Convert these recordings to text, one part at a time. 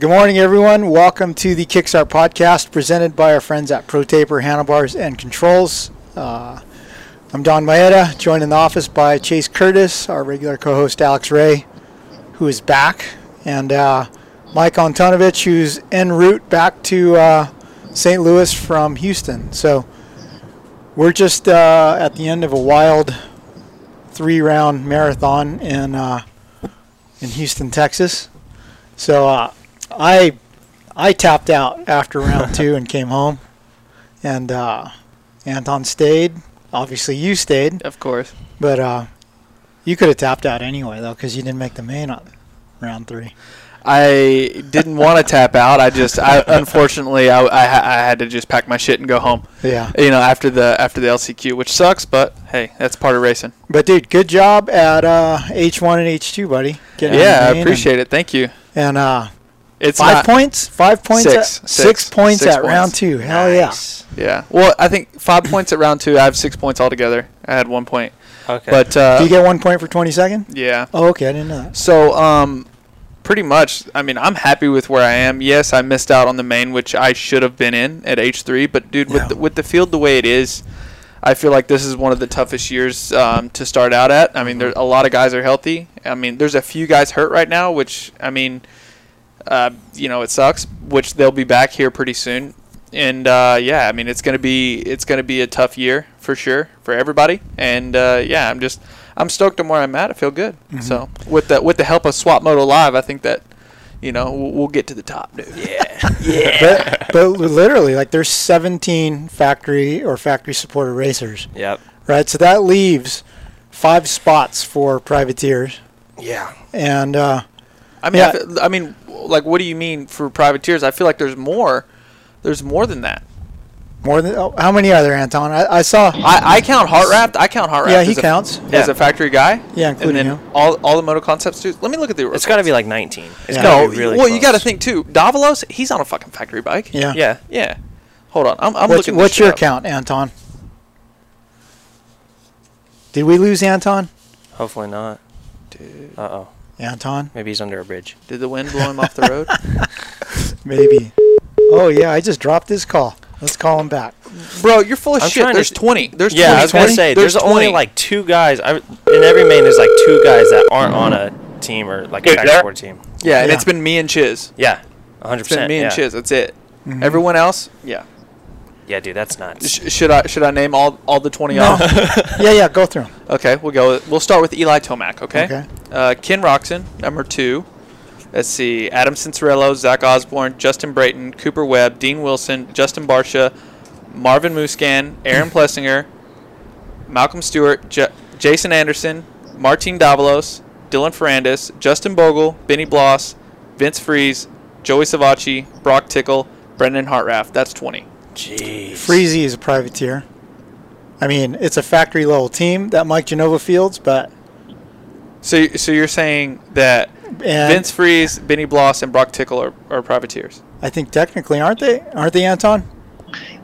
Good morning, everyone. Welcome to the Kickstart podcast presented by our friends at ProTaper Handlebars and Controls. Uh, I'm Don Maeda, joined in the office by Chase Curtis, our regular co host Alex Ray, who is back, and uh, Mike Antonovich, who's en route back to uh, St. Louis from Houston. So we're just uh, at the end of a wild three round marathon in, uh, in Houston, Texas. So uh, I I tapped out after round two and came home, and uh, Anton stayed. Obviously, you stayed, Of course. but uh, you could have tapped out anyway though, because you didn't make the main on round three. I didn't want to tap out. I just, I unfortunately, I, I, I had to just pack my shit and go home. Yeah, You know, after the after the LCQ, which sucks, but hey, that's part of racing. but dude, good job at uh, H one and H two, buddy. Getting yeah, I main appreciate it. Thank you. And, and uh, It's five not, points, five points, Six. at, Six. six points Six at round two. Hell Nice. Yeah. Well, I think five points at round two. I have six points altogether. I had one point, Okay. but uh, Do you get one point for twenty second? yeah. Oh, okay, I didn't know that. So, um, pretty much, I mean, I'm happy with where I am. Yes, I missed out on the main, which I should have been in at H3. But dude, Yeah. with the, with the field the way it is, I feel like this is one of the toughest years um, to start out at. I mean, there a lot of guys are healthy. I mean, there's a few guys hurt right now, which I mean, uh, you know, it sucks. Which they'll be back here pretty soon. And uh, yeah, I mean, it's gonna be it's gonna be a tough year for sure for everybody. And uh, yeah, I'm just I'm stoked on where I'm at. I feel good. So with the with the help of Swap Moto Live, I think that you know we'll, we'll get to the top, dude. Yeah, but, but literally, like there's 17 factory or factory supported racers, Yep. right? So that leaves five spots for privateers, Yeah. and uh, I mean, Yeah. I, feel- I mean, like, what do you mean for privateers? I feel like there's more. There's more than that. more than oh, how many are there, Anton? I, I saw. I, I count Hartranft. I count Hartranft. Yeah, he as a, counts. as a factory guy. Yeah, and including then him. all all the Moto Concepts dudes. Let me look at the. It's got to be like 19. It's Yeah. no. be really well, you got to think too. Davalos, he's on a fucking factory bike. yeah. Yeah. Yeah. Hold on. I'm, I'm What's, looking. what's shit your up. count, Anton? Did we lose Anton? Hopefully not. Dude, Uh oh. Anton? Maybe he's under a bridge. did the wind blow him off the road? Maybe. Oh yeah, I just dropped his call. Let's call him back. Bro, you're full of I'm shit. trying to There's th- 20. There's yeah, 20. I was gonna say there's, only like two guys. I, in every main, there's like two guys that aren't on a team or like a Dude, back team. Yeah, and Yeah. it's been me and Chiz. Yeah. 100. It's been percent me yeah. and Chiz. That's it. Mhm. Everyone else, yeah. Yeah, dude, that's nuts. Sh- should I should I name all all the 20 No. off? yeah, yeah, go through 'em. Okay, we'll go. We'll start with Eli Tomac. Okay. Okay. Uh, Ken Roczen, number two. Let's see: Adam Cianciarulo, Zach Osborne, Justin Brayton, Cooper Webb, Dean Wilson, Justin Barcia, Marvin Musquin, Aaron Plessinger, Malcolm Stewart, J- Jason Anderson, Martin Davalos, Dylan Ferrandis, Justin Bogle, Benny Bloss, Vince Friese, Joey Savatgy, Brock Tickle, Brandon Hartranft. That's 20. Jeez. Freezy is a privateer. I mean, it's a factory level team that Mike Genova fields, but So, so you're saying that and Vince Friese, Benny Bloss, and Brock Tickle are, are privateers? I think technically aren't they? Aren't they, Anton?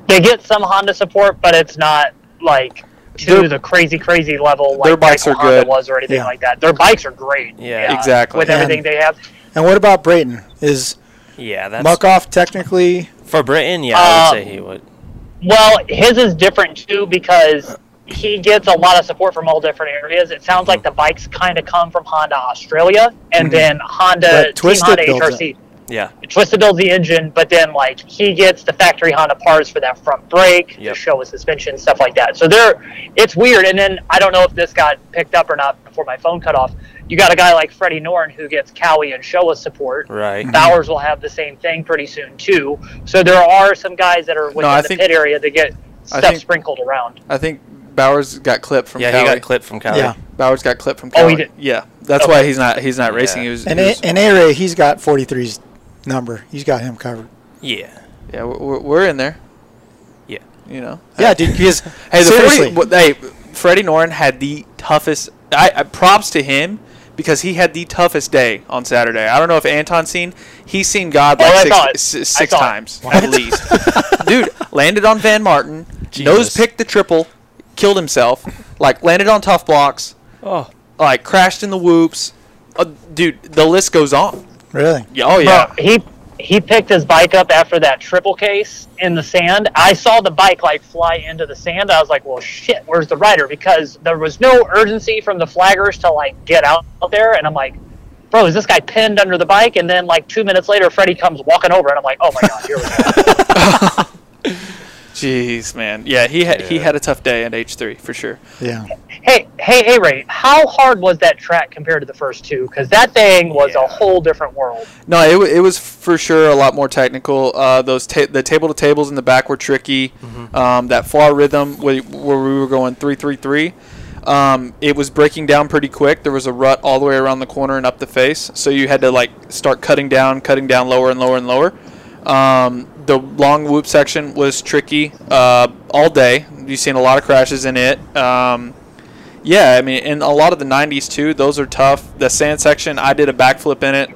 They get some Honda support, but it's not like to Their- the crazy, crazy level like their bikes Michael are Honda good. was or anything Yeah. like that. Their bikes are great. Yeah. Exactly. With And- everything they have. And what about Brayton? Is Yeah, that's Muc-Off technically? For Brayton. Yeah, I would Um, say he would. Well, his is different too because he gets a lot of support from all different areas. It sounds like the bikes kind of come from Honda Australia, and Mhm. then Honda But Team Honda builds HRC. Yeah. Twisted builds the engine, but then like he gets the factory Honda parts for that front brake, Yep. the Showa suspension, stuff like that. So there, it's weird. And then I don't know if this got picked up or not before my phone cut off. You got a guy like Freddie Noren who gets Kawi and Showa support. Right. Mm-hmm. Bowers will have the same thing pretty soon too. So there are some guys that are within I the think- pit area that get stuff think- sprinkled around. I think Bowers got clipped from Yeah, Cali. he got clipped from Kawi. Yeah. Bowers got clipped from Kawi. Oh, he did? Yeah, that's Okay. why he's not he's not racing. Yeah. He was, And he A- was- and A Ray, he's got 43s number. He's got him covered. Yeah. Yeah, we're- we're, we're in there. Yeah. You know. Yeah, dude. Because Hey, the seriously, 40, hey, Freddie Noren had the toughest. I, I props to him because he had the toughest day on Saturday. I don't know if Anton seen. He's seen God Oh, like I six, saw it. s- I six saw it. times at least. Dude landed on Van Martin, nose picked the triple, killed himself. Like landed on tough blocks, Oh. like crashed in the whoops. Uh, dude, the list goes on. really. Oh yeah. Bro, he he picked his bike up after that triple case in the sand. I saw the bike like fly into the sand. I was like, "Well, shit, where's the rider?" Because there was no urgency from the flaggers to like get out there, and I'm like, "Bro, is this guy pinned under the bike?" And then like two minutes later, Freddie comes walking over, and I'm like, "Oh my god, here we go." Jeez, man. Yeah, he had he had a tough day at H three for sure. Yeah. hey, hey, hey, Ray, how hard was that track compared to the first two? Because that thing was Yeah. a whole different world. No, it, it was for sure a lot more technical. Uh, those ta- the table to tables in the back were tricky. Um, that far rhythm where, where we were going three three three, um, it was breaking down pretty quick. There was a rut all the way around the corner and up the face, so you had to like start cutting down, cutting down lower and lower and lower. Um, the long whoop section was tricky uh, all day. You've seen a lot of crashes in it. Um, yeah, I mean, and a lot of the 90s too. Those are tough. The sand section, I did a backflip in it.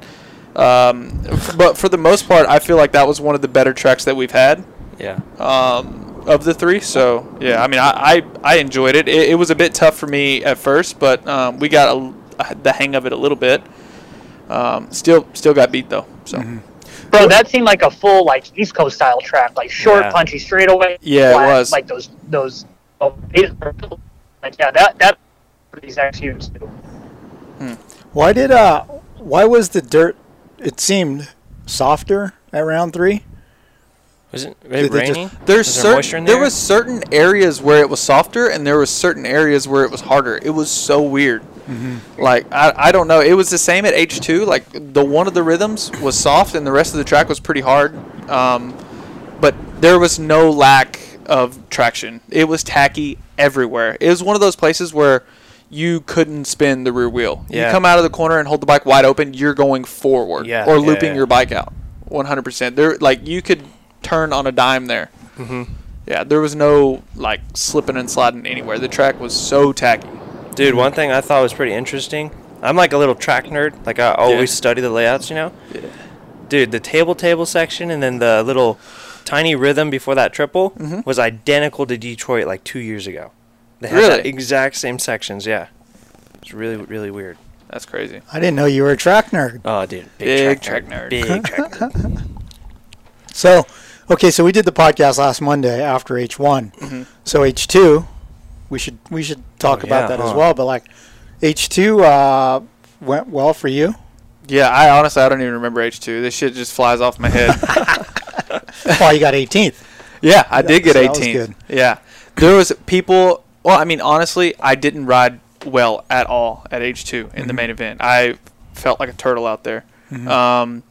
Um, f- but for the most part, I feel like that was one of the better tracks that we've had Yeah. um, of the three. So yeah, I mean, I, I, I enjoyed it. it. It was a bit tough for me at first, but um, we got a, the hang of it a little bit. Um, still, still got beat though. So Bro, that seemed like a full like East Coast style track, like short, Yeah. punchy straightaway. Yeah, it was. like those those. Oh, like yeah, that that these XUs too. Why did uh? Why was the dirt? It seemed softer at round three. Was it, was it they just- raining? there's was there moisture certain in there there? was certain areas where it was softer, and there was certain areas where it was harder. It was so weird. Like I, I don't know. It was the same at H two. Like the one of the rhythms was soft, and the rest of the track was pretty hard. Um, but there was no lack of traction. It was tacky everywhere. It was one of those places where you couldn't spin the rear wheel. You come out of the corner and hold the bike wide open, you're going forward Yeah, or yeah, looping yeah. your bike out. 100%. There like you could turn on a dime there. Mm-hmm. Yeah, there was no like slipping and sliding anywhere. The track was so tacky. Dude, one thing I thought was pretty interesting. I'm like a little track nerd. Like I always Yeah. study the layouts, you know. Yeah. Dude, the table table section and then the little tiny rhythm before that triple Mhm. was identical to Detroit like two years ago. They had Really? the exact same sections. Yeah, it's really really weird. That's crazy. I didn't know you were a track nerd. Oh, dude, big, Big track, track nerd. Big track nerd. So, okay, so we did the podcast last Monday after H one. Mhm. So H two, we should we should talk Oh, about yeah, that as well. But like, H two uh, went well for you. Yeah, I honestly I don't even remember H2. This shit just flies off my head. well, you got 18th. Yeah, I did get So that 18. Yeah, there was people. Well, I mean, honestly, I didn't ride well at all at H two in the Mhm. main event. I felt like a turtle out there. Mhm. Um,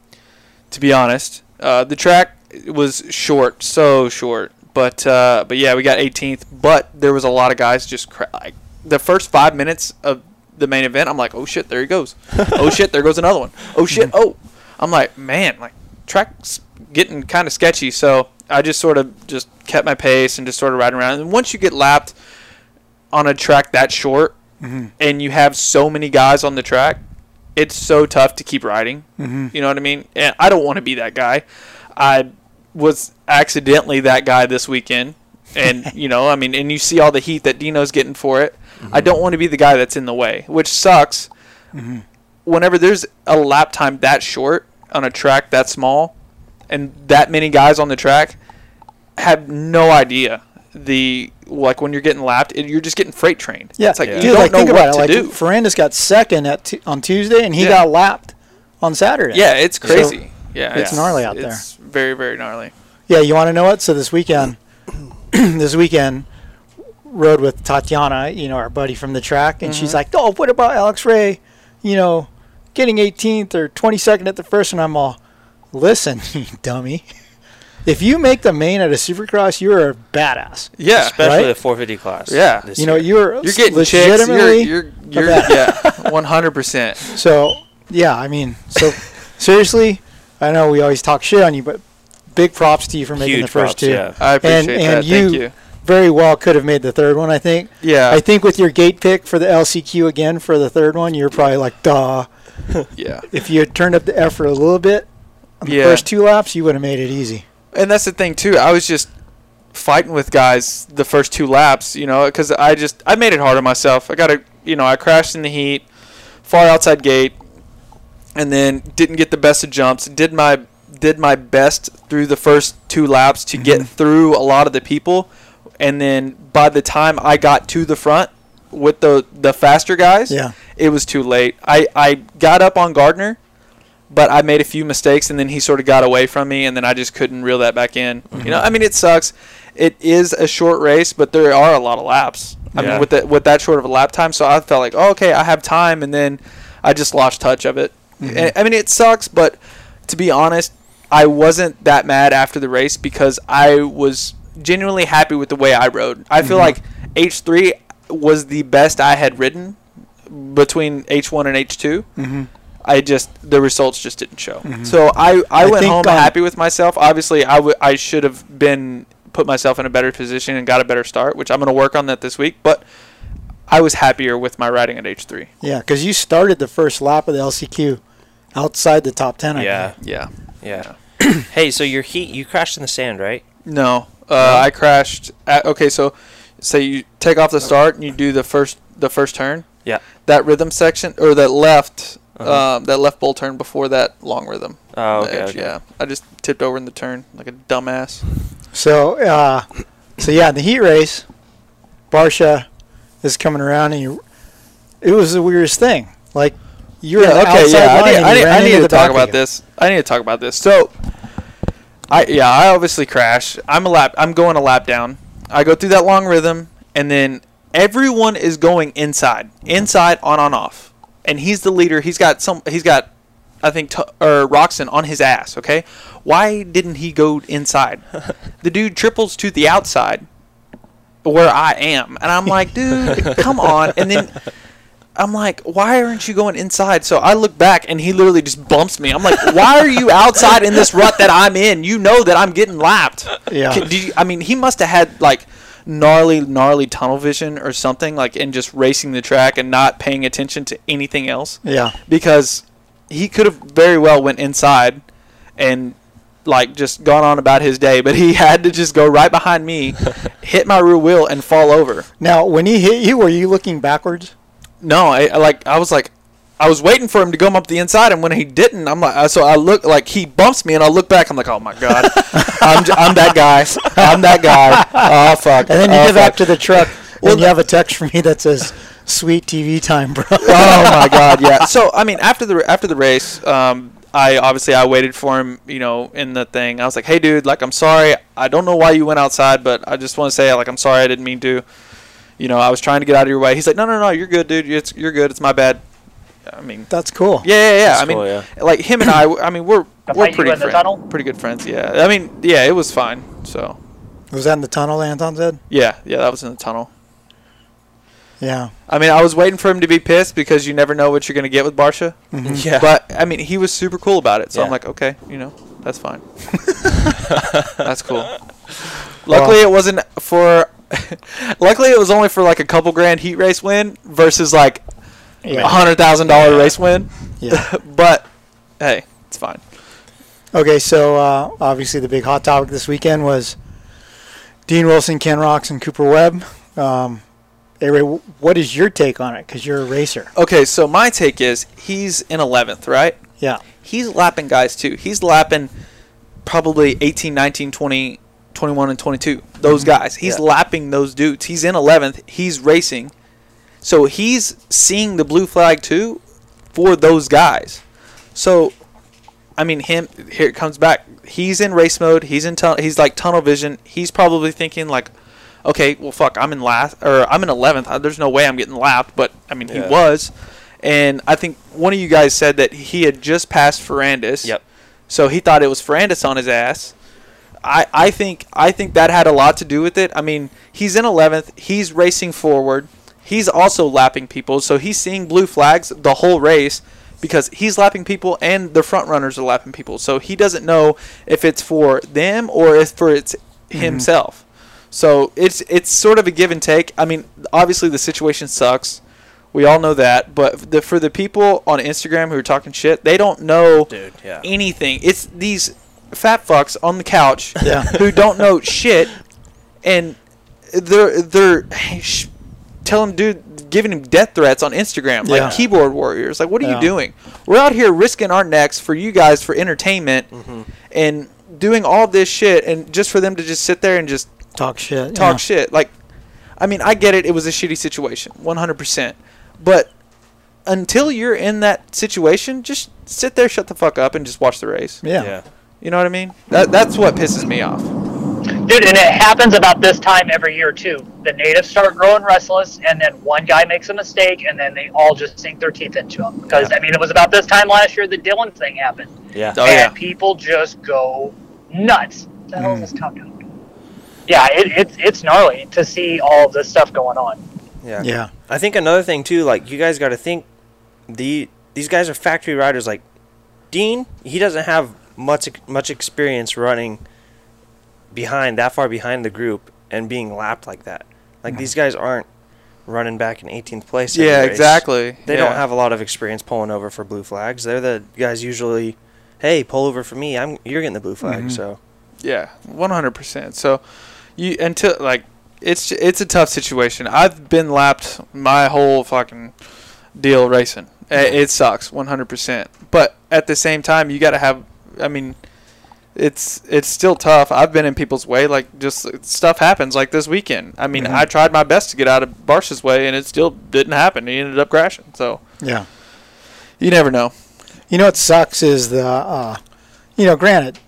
to be honest, uh, the track was short, so short. But uh, but yeah, we got 18th. But there was a lot of guys just cra- like the first five minutes of the main event. I'm like, oh shit, there he goes. oh shit, there goes another one. Oh shit, oh. I'm like, man, like track's getting kind of sketchy. So I just sort of just kept my pace and just sort of riding around. And once you get lapped on a track that short Mhm. and you have so many guys on the track, it's so tough to keep riding. Mhm. You know what I mean? And I don't want to be that guy. I was accidentally that guy this weekend. And, you know, I mean, and you see all the heat that Dino's getting for it. I don't want to be the guy that's in the way, which sucks. Mhm. Whenever there's a lap time that short on a track that small and that many guys on the track, have no idea the like when you're getting lapped, it, you're just getting freight trained. Yeah, it's like Yeah. you dude, don't like know think what about it. to Like do. Ferrandis got second at t- on Tuesday, and he Yeah. got lapped on Saturday. Yeah, it's So- crazy. yeah, it's gnarly out there. It's very very gnarly. Yeah, you want to know what? So this weekend, this weekend, rode with Tatiana, you know, our buddy from the track, and she's Mhm. like, "Oh, what about Alex Ray? You know, getting 18th or 22nd at the first?" And I'm all, "Listen, you dummy, if you make the main at a Supercross, you're a badass. Yeah, especially right? the 450 class. Yeah. You know, you're you're getting chicks. legitimately You're you're, you're yeah, one hundred percent. So yeah, I mean, so seriously, I know we always talk shit on you, but big props to you for making Huge the first props, two. yeah. I appreciate and that. and you, Thank you. very well could have made the third one. I think. Yeah. I think with your gate pick for the LCQ again for the third one, you're probably like, duh. yeah. If you had turned up the effort a little bit on the Yeah. first two laps, you would have made it easy. And that's the thing too. I was just fighting with guys the first two laps, you know, because I just I made it hard on myself. I got to, you know, I crashed in the heat, far outside gate, and then didn't get the best of jumps. Did my did my best through the first two laps to get mm-hmm. through a lot of the people, and then by the time I got to the front with the the faster guys, Yeah. it was too late. I I got up on Gardner but I made a few mistakes, and then he sort of got away from me, and then I just couldn't reel that back in. You know, mm-hmm. I mean, it sucks. It is a short race, but there are a lot of laps. I Yeah. mean, with that with that short of a lap time, so I felt like, oh, okay, I have time, and then I just lost touch of it. And, I mean, it sucks, but to be honest, I wasn't that mad after the race because I was genuinely happy with the way I rode. I feel like H three was the best I had ridden between H one and H 2 Mm-hmm. I just the results just didn't show. So I I, I went home um, happy with myself. Obviously, I I should have been put myself in a better position and got a better start, which I'm going to work on that this week. But I was happier with my riding at H3. Yeah, because you started the first lap of the LCQ outside the top ten. I Yeah, think. Yeah. yeah. hey, so your heat, you crashed in the sand, right? No, uh, I crashed. At, okay, so say you take off the start and you do the first the first turn. Yeah. That rhythm section or that left Uh-huh. um, that left bull turn before that long rhythm. Oh, okay, edge, okay. Yeah, I just tipped over in the turn like a dumbass. So, uh, so yeah, the heat race, Barcia is coming around, and you. It was the weirdest thing. Like you're in okay, yeah. I need, I need, I need to talk about again. this. I need to talk about this. So, I yeah, I obviously crash. I'm a lap. I'm going a lap down. I go through that long rhythm, and then everyone is going inside, inside, on, on, off, and he's the leader. He's got some. He's got, I think, t- or Roczen on his ass. Okay, why didn't he go inside? the dude triples to the outside, where I am, and I'm like, dude, come on, and then. I'm like, why aren't you going inside? So I look back and he literally just bumps me. I'm like, why are you outside in this rut that I'm in? You know that I'm getting lapped. Yeah. Can- you, I mean, he must have had like gnarly, gnarly tunnel vision or something, like in just racing the track and not paying attention to anything else. Yeah. Because he could have very well went inside and like just gone on about his day, but he had to just go right behind me, hit my rear wheel, and fall over. Now, when he hit you, were you looking backwards? No, I, I like I was like I was waiting for him to come up the inside, and when he didn't, I'm like, so I look like he bumps me, and I look back, I'm like, oh my god, I'm, j- I'm that guy, I'm that guy. Oh fuck. And then you oh, get back to the truck, Well, and you have a text from me that says, "Sweet TV time, bro." oh my god, yeah. So I mean, after the after the race, um, I obviously I waited for him, you know, in the thing. I was like, hey, dude, like I'm sorry. I don't know why you went outside, but I just want to say, like, I'm sorry. I didn't mean to. You know, I was trying to get out of your way. He's like, no, no, no, you're good, dude. It's you're good. It's my bad. I mean, That's cool. yeah, yeah, yeah. That's I mean, cool, yeah. like him and I. I mean, we're About we're pretty in friend- pretty good friends. Yeah. I mean, yeah, it was fine. So Was that in the tunnel, Anton said? yeah, yeah, that was in the tunnel. Yeah. I mean, I was waiting for him to be pissed because you never know what you're gonna get with Barcia. Mm-hmm. Yeah. But I mean, he was super cool about it. So I'm like, okay, you know, that's fine. that's cool. Luckily, it wasn't for. luckily, it was only for like a couple grand heat race win versus like a Yeah. hundred thousand dollar race win. Yeah. but hey, it's fine. Okay, so uh, obviously the big hot topic this weekend was Dean Wilson, Ken Rocks, and Cooper Webb. Um, Ray, what is your take on it? Because you're a racer. Okay, so my take is he's in 11th, right? Yeah. He's lapping guys too. He's lapping probably 18, 19, 20, 21, and 22. Those guys. He's Yeah. lapping those dudes. He's in 11th. He's racing. So he's seeing the blue flag too for those guys. So, I mean, him, here it comes back. He's in race mode. He's in, tun- he's like tunnel vision. He's probably thinking, like, okay, well, fuck, I'm in last, or I'm in 11th. Uh, There's no way I'm getting lapped, but I mean, he was. And I think one of you guys said that he had just passed Ferrandis. Yep. So he thought it was Ferrandis on his ass. I, I think I think that had a lot to do with it. I mean, he's in 11th. He's racing forward. He's also lapping people, so he's seeing blue flags the whole race. because he's lapping people and the front runners are lapping people. So he doesn't know if it's for them or if for it's mm-hmm. himself. So it's it's sort of a give and take. I mean, obviously the situation sucks. We all know that, but the, for the people on Instagram who are talking shit, they don't know Dude, yeah. anything. It's these fat fucks on the couch Yeah. who don't know shit, and they're they're sh- telling dude giving him death threats on Instagram Yeah. like keyboard warriors. Like, what are Yeah. you doing? We're out here risking our necks for you guys for entertainment mm-hmm. and doing all this shit, and just for them to just sit there and just Talk shit. talk yeah. shit. Like, I mean, I get it. It was a shitty situation, 100%. But until you're in that situation, just sit there, shut the fuck up, and just watch the race. Yeah. Yeah. You know what I mean? That that's what pisses me off. Dude, and it happens about this time every year too. The natives start growing restless, and then one guy makes a mistake, and then they all just sink their teeth into him. Because I mean, it was about this time last year the Dylan thing happened, Yeah. Oh, and yeah. people just go nuts. What the hell is Mm. this top down? Yeah, it, it's it's gnarly to see all this stuff going on. Yeah. Yeah. I think another thing too, like you guys got to think, the these guys are factory riders. Like Dean, he doesn't have much much experience running behind that far behind the group and being lapped like that. Like these guys aren't running back in 18th place. Yeah, race. exactly. They Yeah. don't have a lot of experience pulling over for blue flags. They're the guys usually, hey, pull over for me. I'm you're getting the blue flag. Mhm. So Yeah, 100%. So you until like it's it's a tough situation. I've been lapped my whole fucking deal racing. I- It sucks 100%. But at the same time, you got to have I mean it's it's still tough. I've been in people's way like just stuff happens like this weekend. I mean, Mhm. I tried my best to get out of Barcia's way and it still didn't happen. He ended up crashing. So, Yeah. you never know. You know what sucks is the, uh, you know, granted,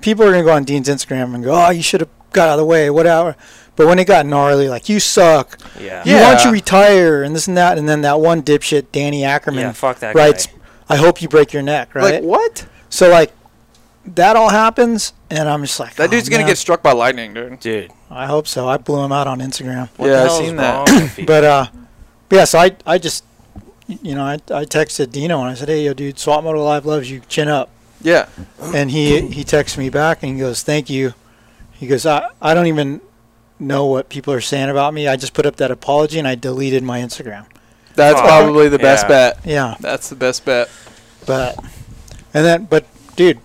people are gonna go on Dean's Instagram and go, "Oh, you should have got out of the way, whatever." But when it got gnarly, like you suck, yeah, you Yeah. want you retire, and this and that, and then that one dipshit Danny Ackerman yeah, fuck that writes, guy. "I hope you break your neck." Right? Like what? so like that all happens, and I'm just like, That "Oh, dude's going to man." get struck by lightning, dude. Dude, I hope so. I blew him out on Instagram. what Yeah, I hell is seen that. wrong with? But uh, yeah. So I I just you know I I texted Dino and I said, "Hey, yo, dude, Swap Moto Live loves you. Chin up." Yeah. And he he texts me back and he goes, "Thank you." He goes, "I I don't even know what people are saying about me. I just put up that apology and I deleted my Instagram." That's Oh, probably the best yeah. bet. Yeah, That's the best bet. but and then but dude,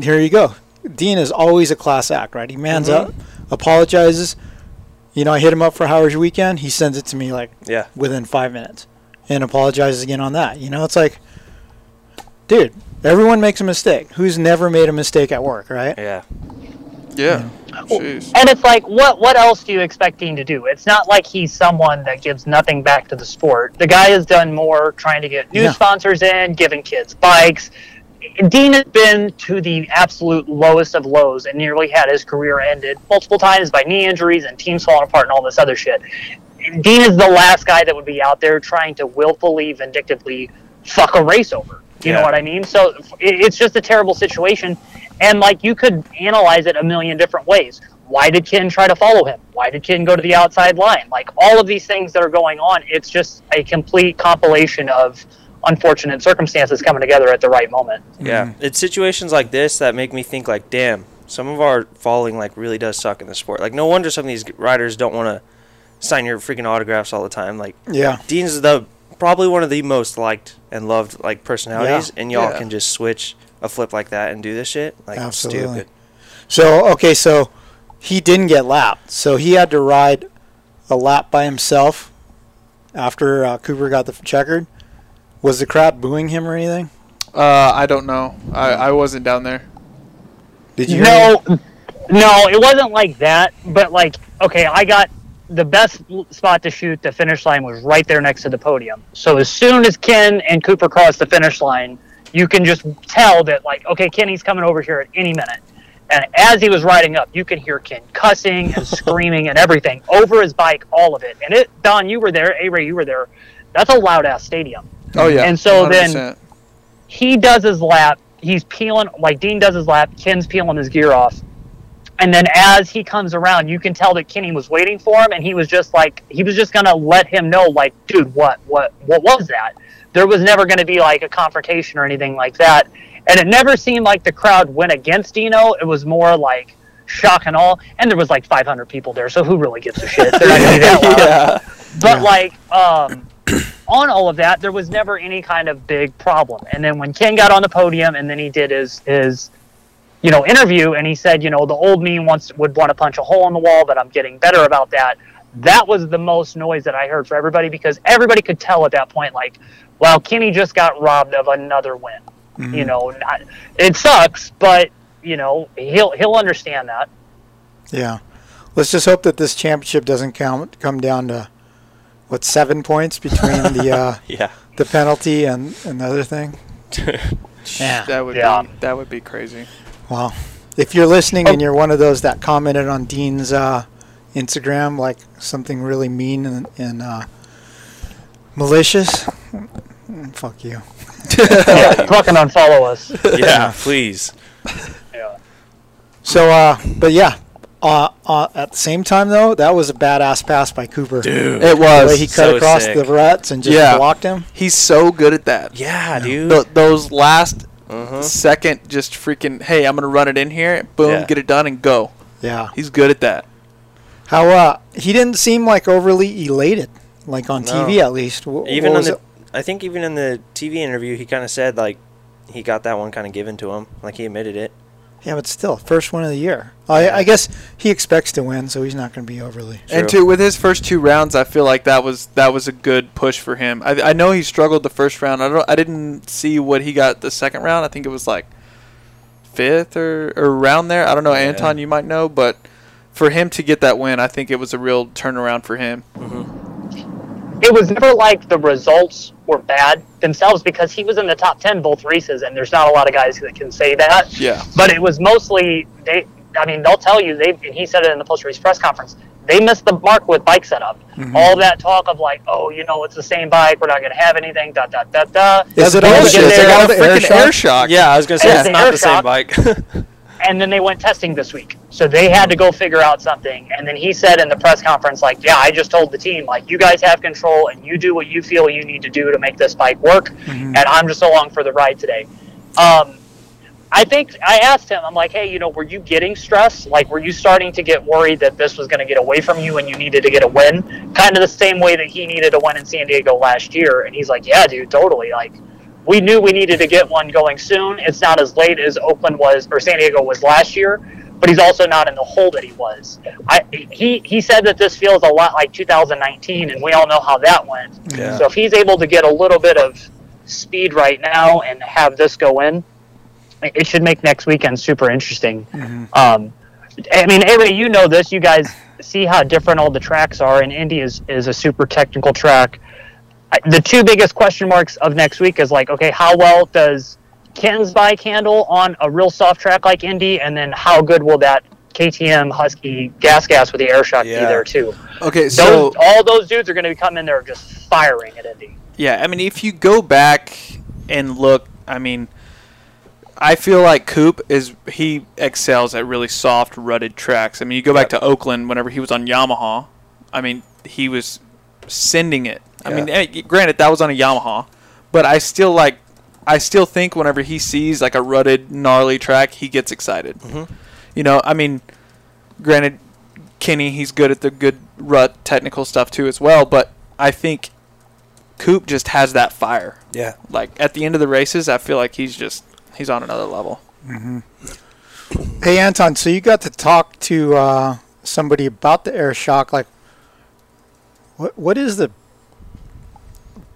here you go. Dean is always a class act, right? He mans Mhm. up, apologizes. You know, I hit him up for Howard's weekend. He sends it to me like yeah, within five minutes and apologizes again on that. You know, it's like, dude, everyone makes a mistake. Who's never made a mistake at work, right? yeah, Yeah. Jeez. And it's like, what what else do you expect Dean to do? It's not like he's someone that gives nothing back to the sport. The guy has done more trying to get new Yeah. sponsors in, giving kids bikes. Dean has been to the absolute lowest of lows and nearly had his career ended multiple times by knee injuries and teams falling apart and all this other shit. Dean is the last guy that would be out there trying to willfully, vindictively fuck a race over. You know what I mean? So it's just a terrible situation. And like you could analyze it a million different ways. Why did Ken try to follow him? Why did Ken go to the outside line? Like all of these things that are going on, it's just a complete compilation of unfortunate circumstances coming together at the right moment. yeah. It's situations like this that make me think like, damn, some of our falling like really does suck in the sport. Like, no wonder some of these riders don't want to sign your freaking autographs all the time. Like, Yeah. Dean's the probably one of the most liked and loved like personalities, and y'all Yeah. can just switch a flip like that and do this shit. Like, Absolutely. stupid. So okay, so he didn't get lapped, so he had to ride a lap by himself after uh, Cooper got the checkered. Was the crowd booing him or anything? Uh, I don't know. I, I wasn't down there. Did you? No, no, it wasn't like that. But like, okay, I got the best spot to shoot. The finish line was right there next to the podium. So as soon as Ken and Cooper crossed the finish line, you can just tell that like, okay, Kenny's coming over here at any minute. And as he was riding up, you can hear Ken cussing and screaming and everything over his bike, all of it. And it, Don, you were there. A Ray, you were there. That's a loud ass stadium. Oh yeah. And so then- 100%. he does his lap. He's peeling like Dean does his lap. Ken's peeling his gear off, And then as he comes around, you can tell that Kenny was waiting for him, and he was just like he was just gonna let him know, like, dude, what, what, what was that? There was never gonna be like a confrontation or anything like that, and it never seemed like the crowd went against Dino. It was more like shock and all. and there was like 500 people there, so who really gives a shit? They're not gonna be that loud. yeah. But like um, on all of that, there was never any kind of big problem. And then when Ken got on the podium, and then he did his his you know interview, and he said, you know, the old me wants would want to punch a hole in the wall, but I'm getting better about that. That was the most noise that I heard for everybody because everybody could tell at that point, like, well, Kenny just got robbed of another win. Mm-hmm. You know, not, it sucks, but you know he'll he'll understand that. Yeah. Let's just hope that this championship doesn't count come down to what seven points between the uh, Yeah. the penalty and, and the other thing. Yeah. That would Yeah. be that would be crazy. Well, if you're listening and you're one of those that commented on Dean's uh, Instagram like something really mean and, and uh, malicious, fuck you. yeah, fucking unfollow us. yeah, please. Yeah. So, uh, but yeah, uh, uh, at the same time though, that was a badass pass by Cooper. Dude. It was. the way he cut so across sick. the ruts and just Yeah. blocked him. He's so good at that. Yeah, dude. Th- those last uh-huh. second, just freaking. Hey, I'm gonna run it in here. Boom, Yeah. get it done and go. Yeah. He's good at that. How uh, he didn't seem like overly elated, like on No. TV at least. Wh- Even what in the, it? I think even in the TV interview, he kind of said like he got that one kind of given to him, like he admitted it. Yeah, but still, first win of the year. I, I guess he expects to win, so he's not going to be overly. And True. two, with his first two rounds, I feel like that was that was a good push for him. I, I know he struggled the first round. I don't. I didn't see what he got the second round. I think it was like fifth or, or around there. I don't know, Yeah. Anton. You might know, but for him to get that win, I think it was a real turnaround for him. Mm-hmm. It was never like the results were bad themselves because he was in the top 10 both races and there's not a lot of guys that can say that Yeah. but it was mostly they i mean they'll tell you they and he said it in the post race press conference they missed the mark with bike setup mm-hmm. all that talk of like oh you know it's the same bike we're not going to have anything da da da da Is it all the, is Bullshit. They all got uh, the air shock? air shock. Yeah, I was gonna say it's not air the same bike. and then they went testing this week. So they had to go figure out something. And then he said in the press conference, like, yeah, I just told the team, like, you guys have control and you do what you feel you need to do to make this bike work. And I'm just along for the ride today. Um, I think I asked him, I'm like, hey, you know, were you getting stressed? Like, were you starting to get worried that this was going to get away from you and you needed to get a win? Kind of the same way that he needed a win in San Diego last year. And he's like, yeah, dude, totally. Like, we knew we needed to get one going soon. It's not as late as Oakland was or San Diego was last year, but he's also not in the hole that he was. I, he he said that this feels a lot like 2019, and we all know how that went. Yeah. So if he's able to get a little bit of speed right now and have this go in, it should make next weekend super interesting. Um, I mean, Avery, you know this. You guys see how different all the tracks are, and Indy is, is a super technical track. I- The two biggest question marks of next week is like, okay, how well does Ken's bike handle on a real soft track like Indy, and then how good will that KTM Husky gas gas with the air shock Yeah. be there too? Okay, so Those, all those dudes are going to be coming in there just firing at Indy. Yeah, I mean, if you go back and look, I mean, I feel like Coop is he excels at really soft, rutted tracks. I mean, you go back to Oakland whenever he was on Yamaha. I mean, he was sending it. I mean, eh, granted that was on a Yamaha, but I still like, I still think whenever he sees like a rutted, gnarly track, he gets excited. You know, I mean, granted, Kenny he's good at the good rut technical stuff too as well, but I think Coop just has that fire. yeah. Like at the end of the races, I feel like he's just he's on another level. Hey Anton, so you got to talk to uh, somebody about the air shock. Like, what what is the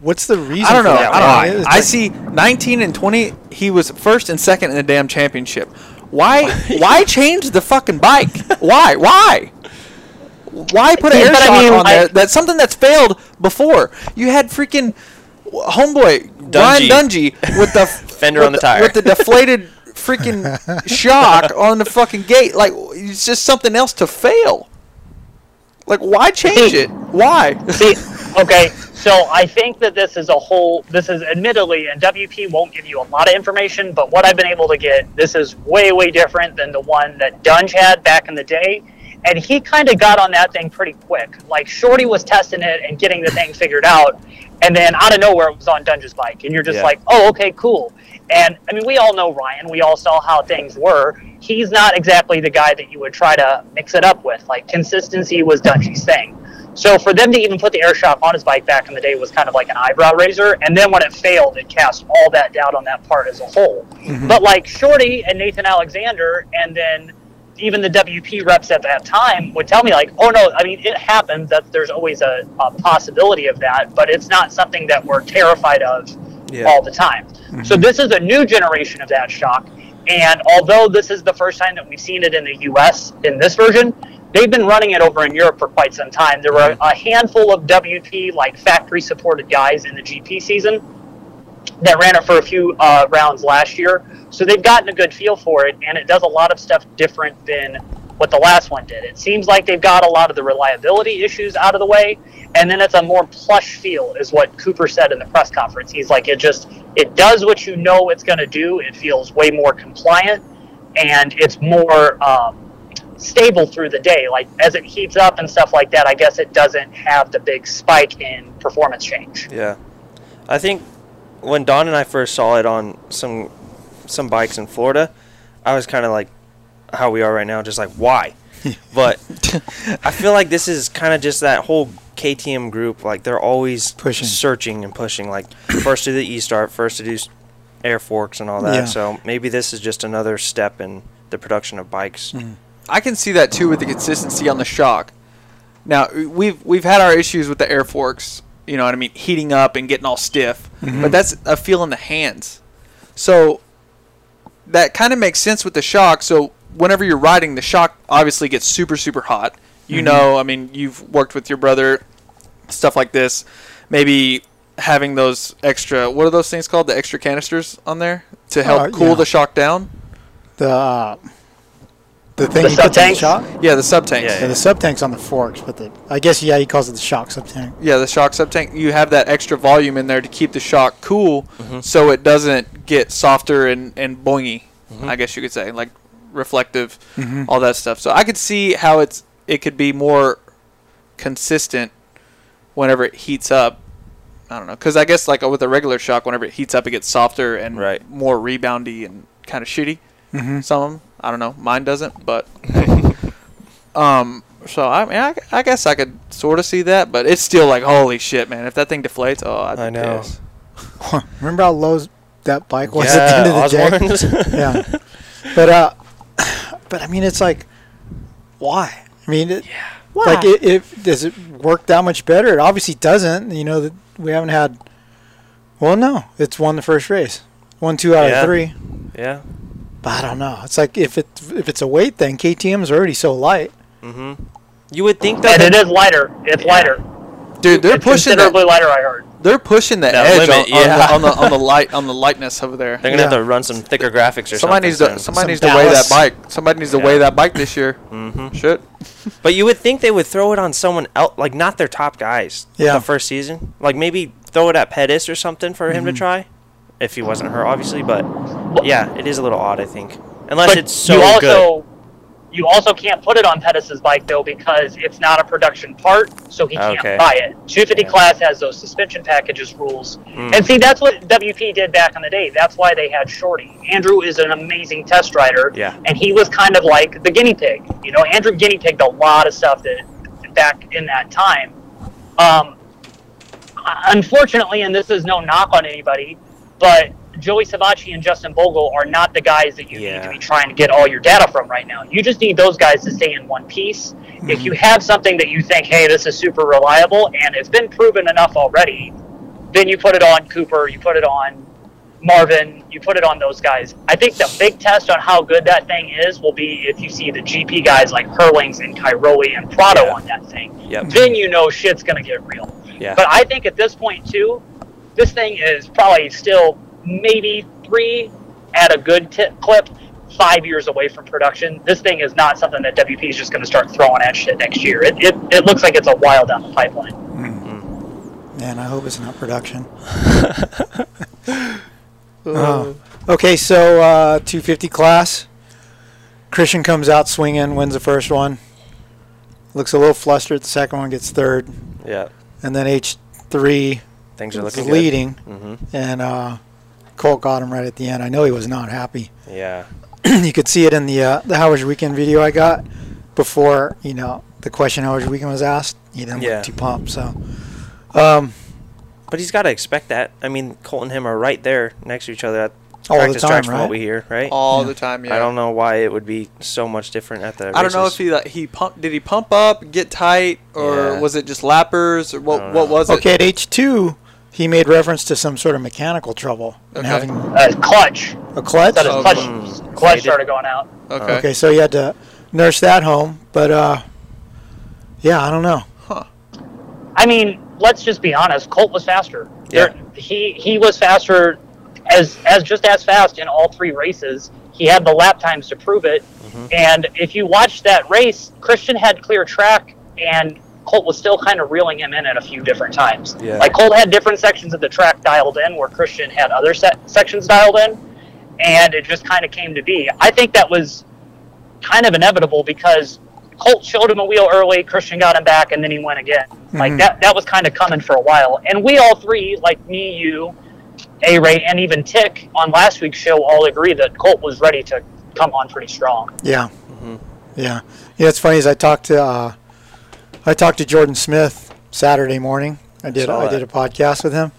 what's the reason? I don't know. For that? I don't know. It's I like- see 19 and 20. He was first and second in the damn championship. Why? why change the fucking bike? Why? Why? Why put an See, air but I shock mean, on there? That's something that's failed before. You had freaking homeboy Brian Dungey. Dungy with the Fender with on the tire. with the deflated freaking shock on the fucking gate. Like it's just something else to fail. Like why change it? Why? See, okay, So I think that this is a whole. This is admittedly, and WP won't give you a lot of information, but what I've been able to get, this is way, way different than the one that Dunge had back in the day. And he kind of got on that thing pretty quick. Like Shorty was testing it and getting the thing figured out, and then out of nowhere it was on Dunge's bike, and you're just Yeah. like, oh, okay, cool. And I mean, we all know Ryan. We all saw how things were. He's not exactly the guy that you would try to mix it up with. Like consistency was Dungey's thing. So for them to even put the air shock on his bike back in the day was kind of like an eyebrow raiser. And then when it failed, it cast all that doubt on that part as a whole. Mm-hmm. But like Shorty and Nathan Alexander, and then even the WP reps at that time would tell me like, oh no, I mean it happens that there's always a, a possibility of that, but it's not something that we're terrified of Yeah. all the time. Mm-hmm. So this is a new generation of that shock. And although this is the first time that we've seen it in the US in this version, they've been running it over in Europe for quite some time. There were a handful of WP like factory supported guys in the GP season that ran it for a few uh, rounds last year. So they've gotten a good feel for it, and it does a lot of stuff different than what the last one did. It seems like they've got a lot of the reliability issues out of the way, and then it's a more plush feel, is what Cooper said in the press conference. He's like, it just it does what you know it's going to do. It feels way more compliant, and it's more. Um, stable through the day like as it heats up and stuff like that i guess it doesn't have the big spike in performance change Yeah, I think when Don and I first saw it on some some bikes in Florida, I was kind of like how we are right now, just like why. but I feel like this is kind of just that whole KTM group. Like they're always Pushing. searching and pushing. Like first to the E start, first to do air forks and all that. Yeah. So maybe this is just another step in the production of bikes. Mm. I can see that too with the consistency on the shock. Now we've we've had our issues with the air forks, you know what I mean, heating up and getting all stiff, but that's a feel in the hands. So that kind of makes sense with the shock. So whenever you're riding, the shock obviously gets super super hot. You know, I mean, you've worked with your brother, stuff like this. Maybe having those extra what are those things called? The extra canisters on there to help Uh, cool yeah. the shock down. The uh, the thing The he puts in the shock. Yeah, the sub tanks. Yeah, Yeah, the sub tank's on the forks, but the I guess yeah he calls it the shock sub tank. Yeah, the shock sub tank. You have that extra volume in there to keep the shock cool, mm-hmm. so it doesn't get softer and and boingy. Mm-hmm. I guess you could say like reflective, mm-hmm. all that stuff. So I could see how it's it could be more consistent whenever it heats up. I don't know, because I guess like with a regular shock, whenever it heats up, it gets softer and Right. more reboundy and kind of shitty. Mm-hmm. Some of them, I don't know, mine doesn't, but um. So I mean, I, I guess I could sort of see that, but it's still like holy shit, man! If that thing deflates, oh, I'd I know. pissed. Remember how low that bike was at the end of the day? Yeah. But uh, but I mean, it's like, why? I mean, it, like it, it does it work that much better? It obviously doesn't. You know that we haven't had. Well, no, it's won the first race, won two out Yeah. of three. yeah. But I don't know. It's like if it if it's a weight thing, KTM's already so light. Mm-hmm. You would think that. and it is lighter it's Yeah. lighter Dude, they're it's pushing considerably that, lighter i heard They're pushing the That edge limit, on, on, the, on the on the light on the lightness over there. They're gonna have to run some thicker graphics or Somebody something. needs to somebody Some needs to weigh that bike. Somebody needs to weigh that bike this year. Mm-hmm. Shit. But you would think they would throw it on someone else, like not their top guys. Yeah. The first season, like maybe throw it at Pettis or something for him to try, if he wasn't hurt, obviously. But yeah, it is a little odd, I think, unless it's so you also good. you also can't put it on Pettis's bike though because it's not a production part, so he can't Okay. buy it. 250 Yeah. class has those suspension packages rules, Mm. and see that's what WP did back in the day. That's why they had Shorty. Andrew is an amazing test rider, Yeah. and he was kind of like the guinea pig. You know, Andrew guinea pigged a lot of stuff that back in that time. Um, unfortunately, and this is no knock on anybody, but Joey Savatgy and Justin Bogle are not the guys that you need to be trying to get all your data from right now. You just need those guys to stay in one piece. If you mm-hmm. have something that you think, hey, this is super reliable and it's been proven enough already, then you put it on Cooper, you put it on Marvin, you put it on those guys. I think the big test on how good that thing is will be if you see the GP guys like Herlings and Cairoli and Prado Yeah. on that thing. Yep. Then you know shit's gonna get real. Yeah. But I think at this point too, this thing is probably still maybe three at a good tip clip, five years away from production. This thing is not something that WP is just going to start throwing at shit next year. It, it, it looks like it's a while down the pipeline. Man, I hope it's not production. Oh. Okay, so uh, 250 class. Christian comes out swinging, wins the first one. Looks a little flustered. The second one gets third, Yeah. and then H3 Things are looking leading, hmm and uh, Colt got him right at the end. I know he was not happy. Yeah. you could see it in the uh, the How was your weekend video I got before you know the question How was your weekend was asked. He didn't Yeah. look too pumped. So, um, But he's got to expect that. I mean, Colt and him are right there next to each other at all the time, right? what we hear, right? all Yeah. the time. Yeah. I don't know why it would be so much different at the. I don't know if he like, he pump did he pump up, get tight, or Yeah. was it just lappers, or what? What know. was it? Okay, at H two, he made reference to some sort of mechanical trouble and Okay. having a clutch. a clutch. That his Oh, clutch, mm. clutch started going out. Okay. Okay, so you had to nurse that home, but uh, yeah, I don't know. Huh. I mean, let's just be honest. Colt was faster. Yeah. There- he he was faster, as as just as fast in all three races. He had the lap times to prove it. Mm-hmm. And if you watch that race, Christian had clear track, and Colt was still kind of reeling him in at a few different times. Yeah. Like Colt had different sections of the track dialed in, where Christian had other set sections dialed in, and it just kind of came to be. I think that was kind of inevitable because Colt showed him a wheel early, Christian got him back, and then he went again. Like Mhm. that that was kind of coming for a while. And we all three, like me, you, A Ray, and even Tick on last week's show all agree that Colt was ready to come on pretty strong. Yeah, Mm-hmm. yeah, yeah. It's funny as I talked to uh, I talked to Jordan Smith Saturday morning. I did I did a podcast with him,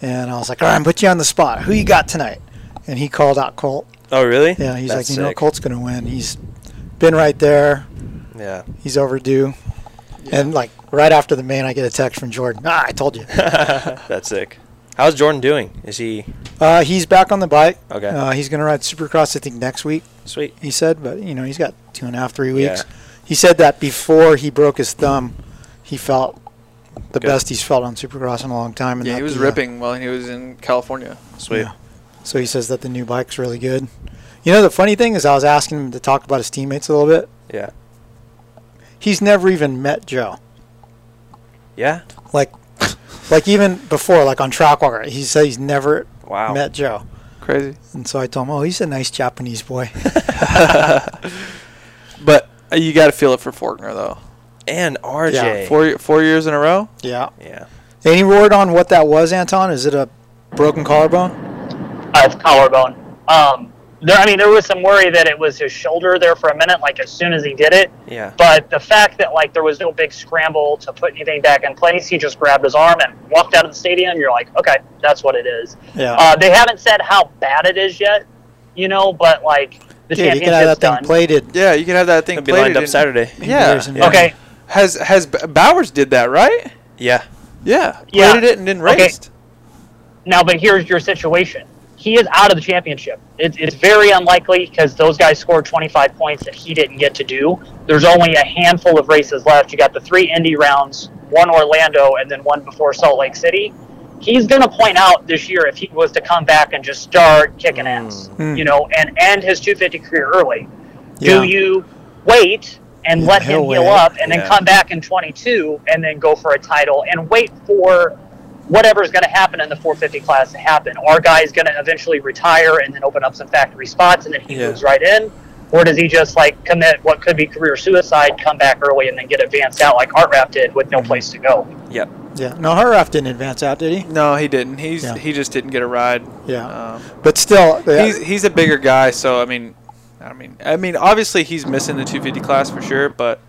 and I was like, all right, I'm put you on the spot. Who you got tonight? And he called out Colt. Oh, really? Yeah, he's That's like, you know. Colt's gonna win. He's been right there. Yeah. He's overdue. And like right after the main, I get a text from Jordan. Ah, I told you. That's sick. How's Jordan doing? Is he Uh, he's back on the bike. Okay. Uh, he's going to ride Supercross, I think, next week. sweet? He said, but you know, he's got two and a half, three weeks. Yeah. He said that before he broke his thumb, he felt the Good. best he's felt on Supercross in a long time. And Yeah, he was the, uh, ripping while he was in California. Sweet. Yeah. So he says that the new bike's really good. You know, the funny thing is, I was asking him to talk about his teammates a little bit. Yeah. He's never even met Joe. Yeah. Like, like even before, like on track walker, he said he's never Wow. met Joe. Crazy. And so I told him, oh, he's a nice Japanese boy. But you got to feel it for Forkner though. And RJ. Yeah, Four four years in a row. yeah. yeah. Any word on what that was, Anton? Is it a broken collarbone? Uh, it's collarbone. Um, there, I mean, there was some worry that it was his shoulder there for a minute, like as soon as he did it. Yeah. But the fact that like there was no big scramble to put anything back in place, he just grabbed his arm and walked out of the stadium. You're like, okay, that's what it is. Yeah. Uh, they haven't said how bad it is yet, you know, but like the Dude, you can have that thing done. plated. Yeah, you can have that thing He'll be plated lined up in- Saturday. Yeah. Yeah. Okay, Has has Bowers did that right? Yeah. Yeah. Yeah. Plated it and then Okay. raced. now but here's your situation. He is out of the championship. It's, it's very unlikely because those guys scored 25 points that he didn't get to do. There's only a handful of races left. You got the three Indy rounds, one Orlando, and then one before Salt Lake City. He's going to point out this year if he was to come back and just start kicking ass, Mm. you know, and end his 250 career early. Yeah. Do you wait and Yeah, let him he'll heal wait. up and then come back in 22 and then go for a title and wait for whatever is going to happen in the 450 class to happen? Our guy is going to eventually retire and then open up some factory spots and then he Yeah. moves right in? Or does he just like commit what could be career suicide, come back early, and then get advanced out like Hartranft did with no place to go? Yep. Yeah. No, Hartranft didn't advance out, did he? No, he didn't. He's Yeah. he just didn't get a ride. Yeah. Um, But still, yeah, he's he's a bigger guy, so I mean, I mean, I mean, obviously he's missing the 250 class for sure, but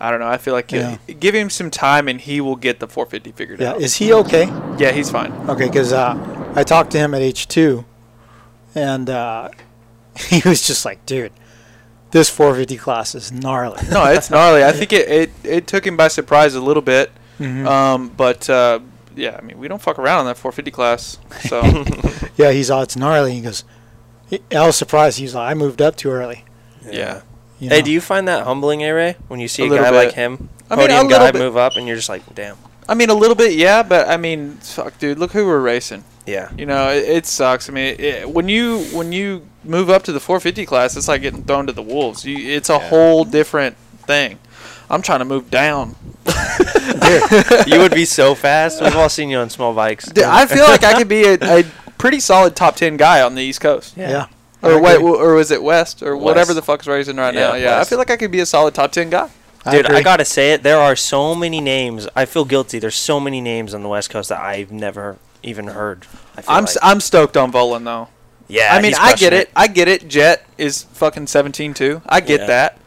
I don't know. I feel like Yeah. give him some time and he will get the 450 figured yeah. out. Is he okay? yeah, he's fine. Okay, because uh, I talked to him at H2, and uh, he was just like, dude, this 450 class is gnarly. No, it's gnarly. I think it, it, it took him by surprise a little bit. Mhm. Um, but uh, yeah, I mean, we don't fuck around on that 450 class. So yeah, he's all, it's gnarly. He goes, he, I was surprised. He's like, I moved up too early. yeah. You Hey, do you find that humbling, A Ray, when you see A a, guy bit. like him, I mean, a podium little guy, bit. move up, and you're just like, damn. I mean, a little bit, yeah, but I mean, fuck, dude, look who we're racing. Yeah. You know, it, it sucks. I mean, it, when you when you move up to the 450 class, it's like getting thrown to the wolves. You, it's a Yeah. whole different thing. I'm trying to move down. you would be so fast. We've all seen you on small bikes. Dude, I feel like I could be a, a pretty solid top ten guy on the East Coast. Yeah. Or wait, or was it West or whatever West. the fuck's racing right Yeah, now? Yeah, I feel like I could be a solid top ten guy. Dude, I agree. gotta say it. There are so many names. I feel guilty. There's so many names on the West Coast that I've never even heard. I feel I'm like. s- I'm stoked on Vohland though. yeah. I mean, he's I get crushing it. I get it. Jet is fucking 17 too. I get Yeah. that.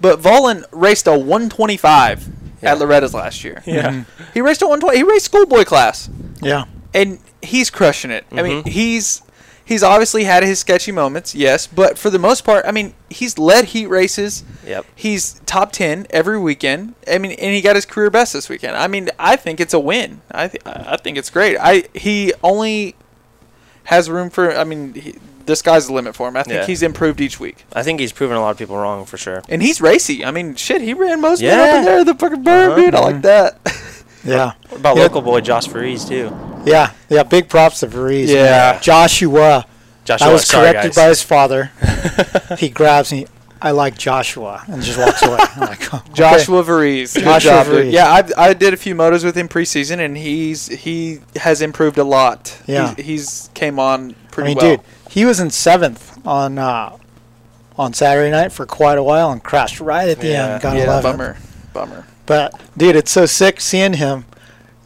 But Vohland raced a 125 Yeah. at Loretta's last year. Yeah. He raced a 120. He raced schoolboy class. Yeah. and he's crushing it. I mean, Mhm. he's he's obviously had his sketchy moments, yes, but for the most part, I mean, he's led heat races. Yep. He's top ten every weekend. I mean, and he got his career best this weekend. I mean, I think it's a win. I th- I think it's great. I he only has room for. I mean, he, the guy's the limit for him. I think Yeah. he's improved each week, I think he's proven a lot of people wrong for sure. and he's racy. I mean, shit, he ran most of it Yeah. up in there, the fucking bird, Uh-huh. dude. I like that. Yeah. What about Yeah. local boy Josh Varize too? Yeah. Yeah. Big props to Varize. man. Yeah. Joshua. Joshua, I was sorry, corrected guys. by his father. he grabs me. I like Joshua and just walks away. I'm like, okay. Joshua Varize. Joshua job. Varize. Yeah, I, I did a few motos with him preseason, and he's he has improved a lot. Yeah. he's, he's came on I pretty mean, well. dude, he was in seventh on uh, on Saturday night for quite a while and crashed right at the Yeah. end. Got yeah, 11th. bummer, bummer. But dude, it's so sick seeing him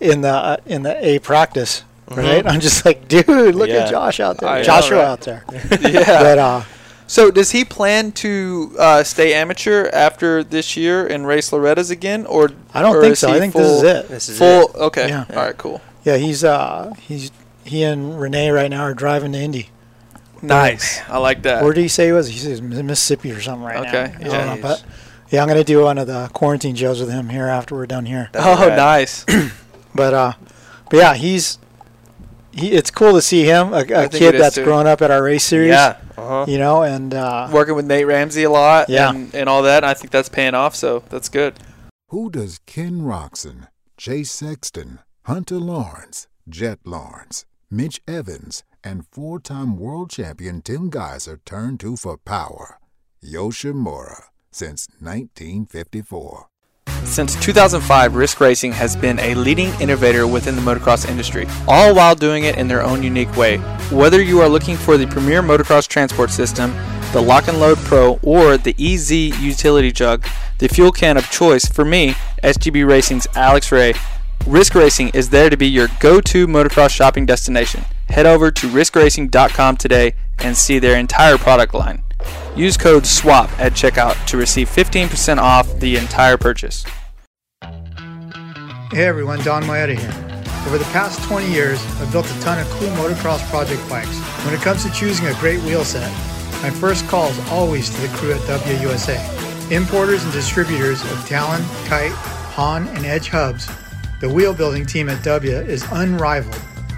in the uh, in the A practice. Right? I'm just like, dude, look Yeah. at Josh out there. I know, Joshua right? out there. yeah. But uh, so does he plan to uh, stay amateur after this year and race Loretta's again, or I don't or think so. I think full, this is it. This is Full. it. Okay. Yeah. All right. Cool. Yeah, he's uh he's he and Renee right now are driving to Indy. Nice. I like that. Where did he say he was? He says Mississippi or something right Okay, now. I yeah. but yeah, I'm gonna do one of the quarantine shows with him here after we're done here. That'd oh, rad. nice. But uh, but yeah, he's he. It's cool to see him, a, a kid that's too. grown up at our race series. Yeah. Uh-huh. you know, and uh, Working with Nate Ramsey a lot, Yeah. and, and all that. I think that's paying off. So that's good. Who does Ken Roczen, Chase Sexton, Hunter Lawrence, Jet Lawrence, Mitch Evans, and four time world champion Tim Gajser turned to for power? Yoshimura, since 1954. Since 2005, Risk Racing has been a leading innovator within the motocross industry, all while doing it in their own unique way. Whether you are looking for the premier motocross transport system, the Lock and Load Pro, or the EZ utility jug, the fuel can of choice for me, SGB Racing's Alex Ray, Risk Racing is there to be your go to motocross shopping destination. Head over to riskracing.com today and see their entire product line. Use code SWAP at checkout to receive 15% off the entire purchase. Hey everyone, Don Maeda here. Over the past 20 years, I've built a ton of cool motocross project bikes. When it comes to choosing a great wheel set, my first call is always to the crew at WUSA. Importers and distributors of Talon, Kite, Haan, and Edge hubs, the wheel building team at W is unrivaled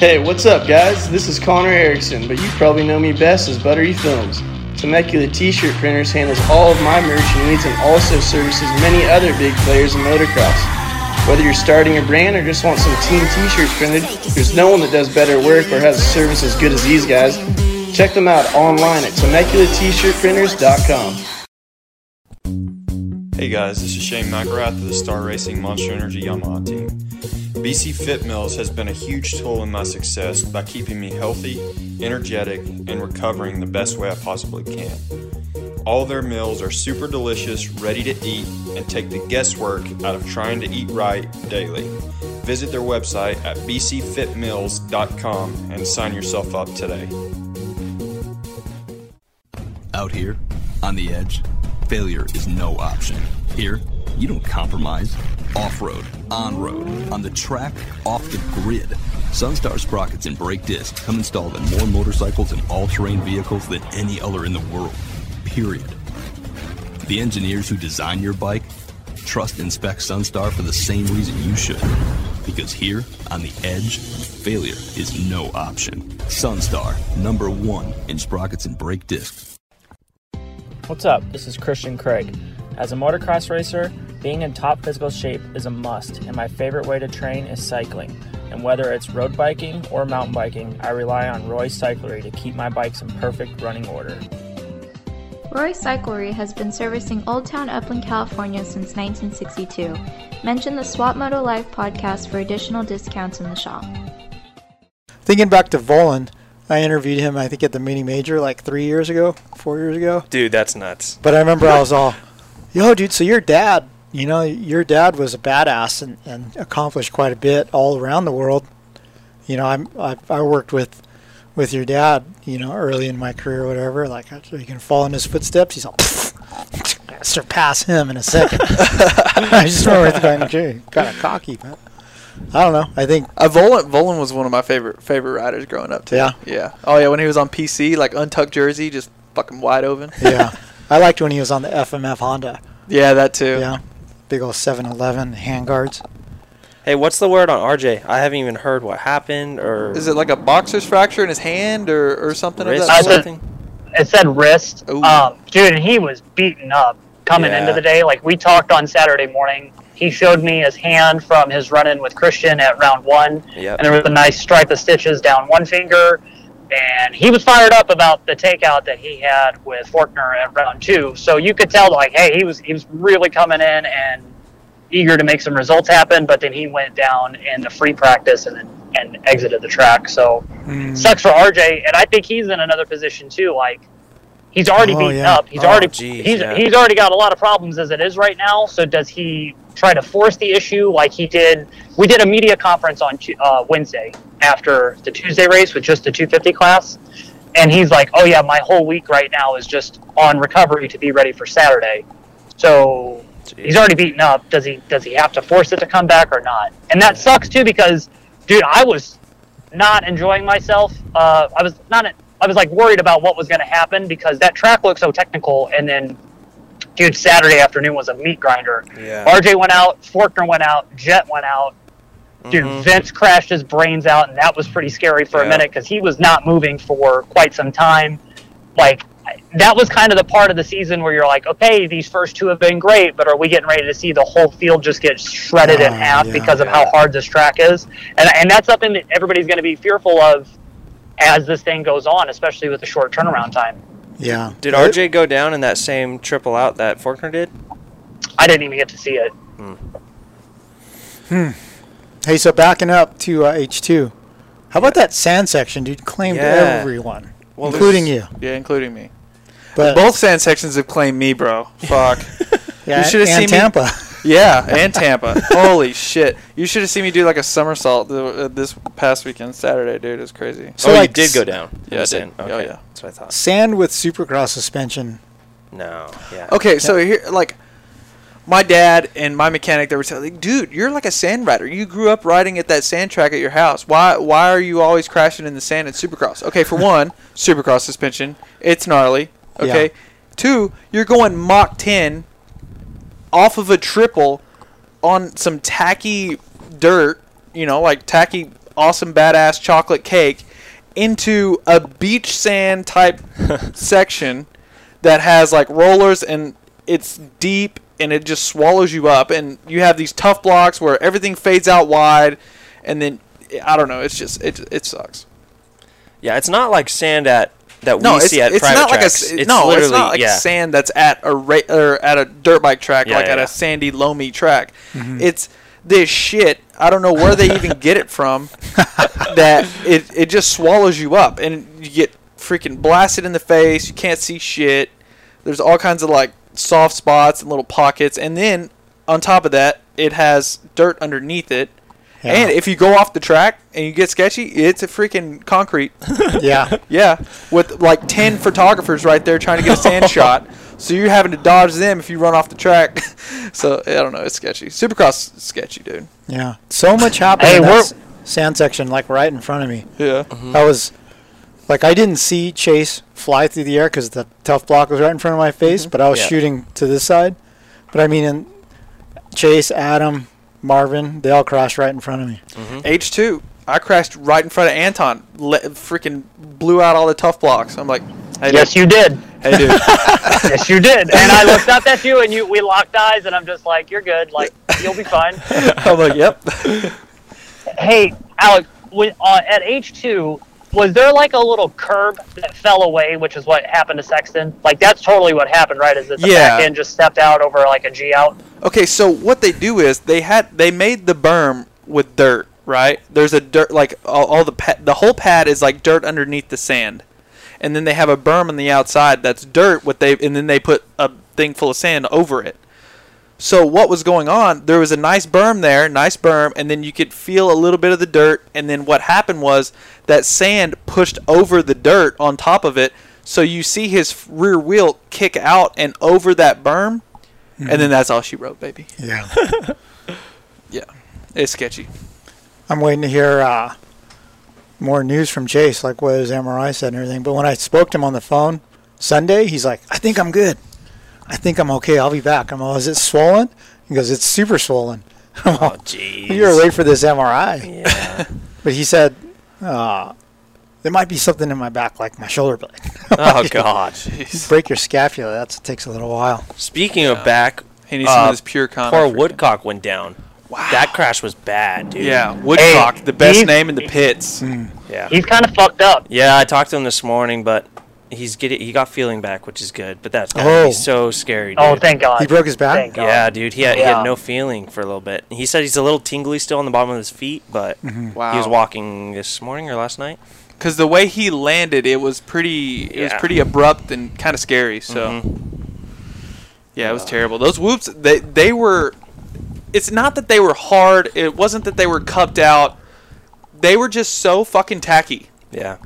Hey, what's up, guys? This is Connor Erickson, but you probably know me best as Buttery Films. Temecula T-shirt printers handles all of my merch needs and also services many other big players in motocross. Whether you're starting a brand or just want some team T-shirts printed, there's no one that does better work or has a service as good as these guys. Check them out online at TemeculaT-shirtprinters.com. Hey guys, this is Shane McElrath of the Star Racing Monster Energy Yamaha team. BC Fit Mills has been a huge tool in my success by keeping me healthy, energetic, and recovering the best way I possibly can. All their meals are super delicious, ready to eat, and take the guesswork out of trying to eat right daily. Visit their website at bcfitmills.com and sign yourself up today. Out here, on the edge, failure is no option. Here, you don't compromise. Off road, on road, on the track, off the grid. Sunstar sprockets and brake discs come installed in more motorcycles and all terrain vehicles than any other in the world. Period. The engineers who design your bike trust Inspect Sunstar for the same reason you should. Because here, on the edge, failure is no option. Sunstar, number one in sprockets and brake discs. What's up? This is Christian Craig. As a motocross racer, being in top physical shape is a must, and my favorite way to train is cycling. And whether it's road biking or mountain biking, I rely on Roy Cyclery to keep my bikes in perfect running order. Roy Cyclery has been servicing Old Town Upland, California since 1962. Mention the Swap Moto Live podcast for additional discounts in the shop. Thinking back to Vohland, I interviewed him, I think, at the mini major like three years ago, four years ago. Dude, that's nuts. But I remember I was all, yo, dude, so your dad, you know, your dad was a badass and, and accomplished quite a bit all around the world. You know, I'm, I, I worked with with your dad, you know, early in my career or whatever. Like, I you can follow in his footsteps. He's all, surpass him in a second. I just remember going, kind of cocky, but I don't know. I think Uh, Vohland, Vohland was one of my favorite favorite riders growing up too. Yeah? Yeah. Oh yeah, when he was on PC, like untucked jersey, just fucking wide open. yeah, I liked when he was on the FMF Honda. Yeah, that too. Yeah, big old 711 handguards. Hey, what's the word on RJ? I haven't even heard what happened or Is it like a boxer's fracture in his hand or, or something wrist of that I sort? said- it said wrist. Ooh. Um, dude, and he was beaten up coming Yeah. into the day. Like we talked on Saturday morning. He showed me his hand from his run in with Christian at round one. Yep. And there was a nice stripe of stitches down one finger. And he was fired up about the takeout that he had with Forkner at round two. So you could tell like, hey, he was he was really coming in and eager to make some results happen, but then he went down in the free practice and then and exited the track. So sucks for RJ, and I think he's in another position too. Like he's already Oh, beaten yeah. up. He's Oh, already geez, he's yeah. he's already got a lot of problems as it is right now. So does he try to force the issue like he did? We did a media conference on uh, Wednesday after the Tuesday race with just the 250 class. And he's like, "Oh yeah, my whole week right now is just on recovery to be ready for Saturday." So he's already beaten up. Does he does he have to force it to come back or not? And that sucks too because, dude, I was not enjoying myself. Uh, I was not. I was like worried about what was going to happen because that track looked so technical. And then, dude, Saturday afternoon was a meat grinder. Yeah. RJ went out, Forkner went out, Jet went out. Dude, Mhm. Vince crashed his brains out, and that was pretty scary for a minute because he was not moving for quite some time. Like that was kind of the part of the season where you're like, okay, these first two have been great, but are we getting ready to see the whole field just get shredded in Ah, half yeah. because of how hard this track is? And and that's something that everybody's going to be fearful of as this thing goes on, especially with the short turnaround time. Yeah. Did RJ go down in that same triple out that Forkner did? I didn't even get to see it. Hey, so backing up to uh, H2, how about that sand section, dude? Claimed Yeah. everyone, Well, including you. Yeah, including me. But Both sand sections have claimed me, bro. Fuck. yeah, you should've and seen me- Tampa. yeah, and Tampa. Holy shit! You should have seen me do like a somersault th- uh, this past weekend, Saturday, dude. It was crazy. So oh, like you did s- go down. Yeah, I was did. in. Oh, yeah. That's what I thought. Sand with supercross suspension. No. Yeah. Okay, so here, like, my dad and my mechanic, they were telling, like, dude, you're like a sand rider. You grew up riding at that sand track at your house. Why, why are you always crashing in the sand at Supercross? Okay, for one, Supercross suspension, it's gnarly. Okay, Yeah. two, you're going Mach 10 off of a triple on some tacky dirt, you know, like tacky, awesome, badass chocolate cake into a beach sand type section that has like rollers and it's deep and it just swallows you up and you have these tough blocks where everything fades out wide and then I don't know, it's just it it sucks. Yeah, it's not like sand at that No, we it's, see at it's private not like a tracks. it's no, literally it's not like yeah. sand that's at a ra- or at a dirt bike track, Yeah, like at yeah. a sandy, loamy track. Mm-hmm. It's this shit. I don't know where they even get it from. that it it just swallows you up, and you get freaking blasted in the face. You can't see shit. There's all kinds of like soft spots and little pockets, and then on top of that, it has dirt underneath it. Yeah. And if you go off the track and you get sketchy, it's a freaking concrete. yeah. Yeah, with like ten photographers right there trying to get a sand shot. So you're having to dodge them if you run off the track. so I don't know, it's sketchy. Supercross is sketchy, dude. Yeah. So much happened Hey, in that s- sand section, like right in front of me. Yeah. I was like, I didn't see Chase fly through the air because the tough block was right in front of my face, but I was Yeah. shooting to this side. But I mean, in, Chase, Adam, Marvin, they all crashed right in front of me. H two. I crashed right in front of Anton. Le- freaking blew out all the tough blocks. I'm like, hey, Yes, dude. you did. Hey, dude. yes, you did. And I looked up at you, and you we locked eyes, and I'm just like, you're good. Like you'll be fine. I'm like, yep. Hey, Alec, when, uh, at H2, was there like a little curb that fell away, which is what happened to Sexton? Like, that's totally what happened, right? Is that the Yeah. back end just stepped out over like a G out? Okay, so what they do is they had they made the berm with dirt, right? There's a dirt like all, all the pa- the whole pad is like dirt underneath the sand, and then they have a berm on the outside that's dirt. What they and then they put a thing full of sand over it. So what was going on? There was a nice berm there, nice berm, and then you could feel a little bit of the dirt. And then what happened was that sand pushed over the dirt on top of it. So you see his rear wheel kick out and over that berm, and then that's all she wrote, baby. Yeah. Yeah, it's sketchy. I'm waiting to hear uh, more news from Chase, like what his MRI said and everything. But when I spoke to him on the phone Sunday, he's like, I think I'm good. I think I'm okay. I'll be back. I'm all, is it swollen? He goes, it's super swollen. I'm all, Oh, jeez. You're wait for this MRI. Yeah. But he said, uh, there might be something in my back, like my shoulder blade. oh God. Jeez. Break your scapula. That takes a little while. Speaking of back, He needs some uh, of this pure con. poor Woodcock went down. Wow. That crash was bad, dude. Yeah, Woodcock, Hey, the best name in the pits. Yeah. He's kind of fucked up. Yeah, I talked to him this morning, but he's getting he got feeling back, which is good. But that's gotta Oh. be so scary, dude. Oh, thank God. He broke his back? Thank God. Yeah, dude. He had, he had no feeling for a little bit. He said he's a little tingly still on the bottom of his feet, but Wow. he was walking this morning or last night. Because the way he landed, it was pretty. It was pretty abrupt and kind of scary. So. Mhm. Yeah, it was terrible. Those whoops, they they were. It's not that they were hard. It wasn't that they were cupped out. They were just so fucking tacky. Yeah.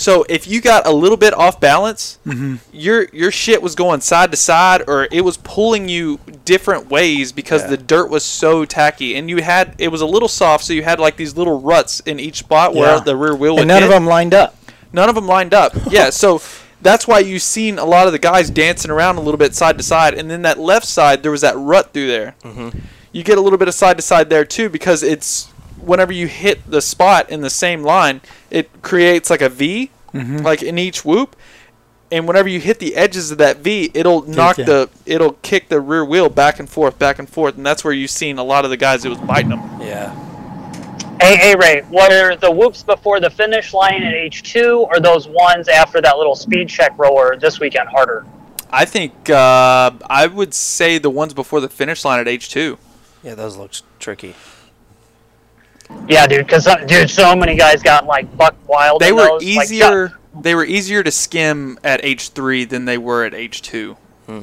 So if you got a little bit off balance, Mm-hmm. your your shit was going side to side, or it was pulling you different ways because Yeah. the dirt was so tacky, and you had it was a little soft, so you had like these little ruts in each spot where Yeah. the rear wheel And none hit. of them lined up. None of them lined up. yeah, so that's why you've seen a lot of the guys dancing around a little bit side to side, and then that left side there was that rut through there. Mm-hmm. You get a little bit of side to side there too because it's whenever you hit the spot in the same line, it creates like a V, like in each whoop. And whenever you hit the edges of that V, it'll knock you. the it'll kick the rear wheel back and forth, back and forth, and that's where you've seen a lot of the guys. It was biting them. Yeah. Hey, hey, Ray, were the whoops before the finish line at H2 or those ones after that little speed check rower this weekend harder? I think uh, I would say the ones before the finish line at H two. Yeah, those look tricky. Yeah, dude, because, dude, so many guys got, like, buck wild. they in were those. Like, easier they were easier to skim at H3 than they were at H2. Hmm.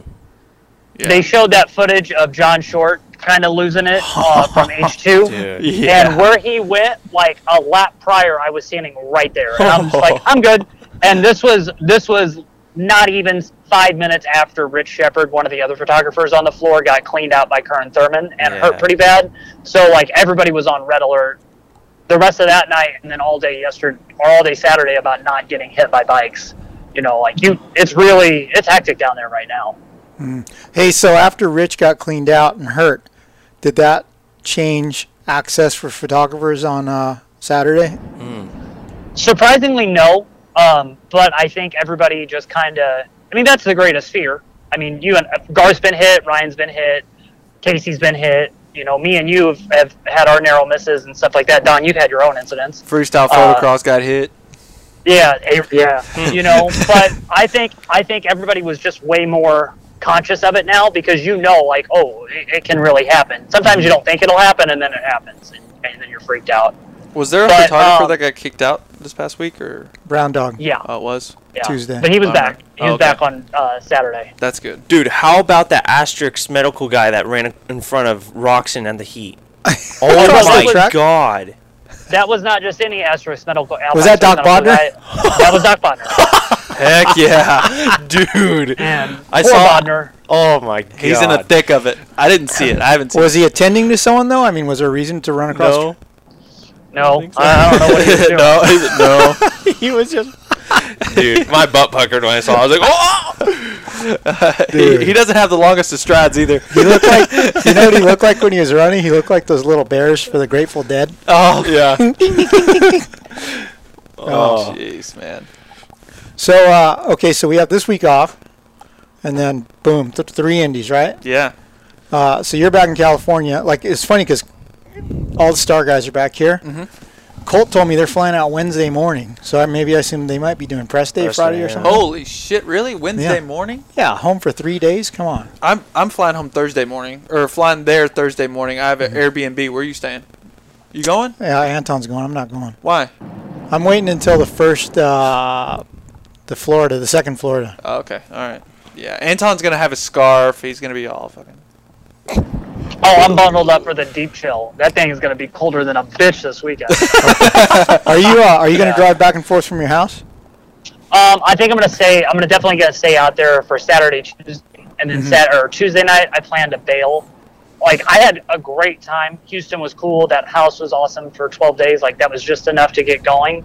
Yeah. They showed that footage of John Short kind of losing it uh, from H2. Yeah. And where he went, like a lap prior, I was standing right there, and I'm just like, I'm good. And this was this was not even five minutes after Rich Shepard, one of the other photographers on the floor, got cleaned out by Curren Thurman and Yeah. hurt pretty bad. So like everybody was on red alert the rest of that night, and then all day yesterday or all day Saturday about not getting hit by bikes. You know, like you, it's really it's hectic down there right now. Hey, so after Rich got cleaned out and hurt, did that change access for photographers on uh, Saturday? Surprisingly, no. Um, but I think everybody just kind of. I mean, that's the greatest fear. I mean, you and Garth's been hit, Ryan's been hit, Casey's been hit. You know, me and you have, have had our narrow misses and stuff like that. Don, you've had your own incidents. Freestyle Uh, photocross got hit. Yeah, yeah. you know, but I think I think everybody was just way more conscious of it now because you know, like, oh, it, it can really happen. Sometimes you don't think it'll happen, and then it happens, and, and then you're freaked out. Was there a but, photographer um, that got kicked out this past week or Brown dog. Yeah, oh, it was? yeah. Tuesday. But he was Bummer. back. He was Oh, okay. back on uh, Saturday. That's good. Dude, how about that Asterisk medical guy that ran in front of Roczen and the Heat? Oh my was- god. That was not just any asterisk medical. Was that Doc medical Bodner? guy. That was Doc Bodner. Heck yeah. Dude. And I poor saw Bodner. Oh my god. He's in the thick of it. I didn't see it. I haven't seen Was he attending to someone though? I mean, was there a reason to run across? No. No, so. I don't know what he was doing. no, no. he was just. Dude, my butt puckered when I saw. it. I was like, oh. he, he doesn't have the longest of strides either. He looked like you know what he looked like when he was running. He looked like those little bears for the Grateful Dead. Oh Yeah. Oh, jeez, man. So uh, okay, so we have this week off, and then boom, th- three indies, right? Yeah. Uh, so you're back in California. Like it's funny because all the star guys are back here. Mm-hmm. Colt told me they're flying out Wednesday morning, so I, maybe I assume they might be doing press day Press Friday day, or yeah. something. Holy shit! Really? Wednesday Yeah. morning? yeah, home for three days. Come on. I'm I'm flying home Thursday morning, or flying there Thursday morning. I have an Airbnb. Where are you staying? You going? Yeah, Anton's going. I'm not going. Why? I'm waiting until the first, uh, the Florida, the second Florida. Oh, okay. All right. Yeah. Anton's gonna have a scarf. He's gonna be all fucking. Oh, I'm bundled up for the deep chill. That thing is going to be colder than a bitch this weekend. Are you uh, are you going to drive back and forth from your house? Um, I think I'm gonna stay. I'm gonna definitely gonna stay out there for Saturday, Tuesday, and then Sat or Tuesday night. I plan to bail. Like I had a great time. Houston was cool. That house was awesome for 12 days. Like that was just enough to get going.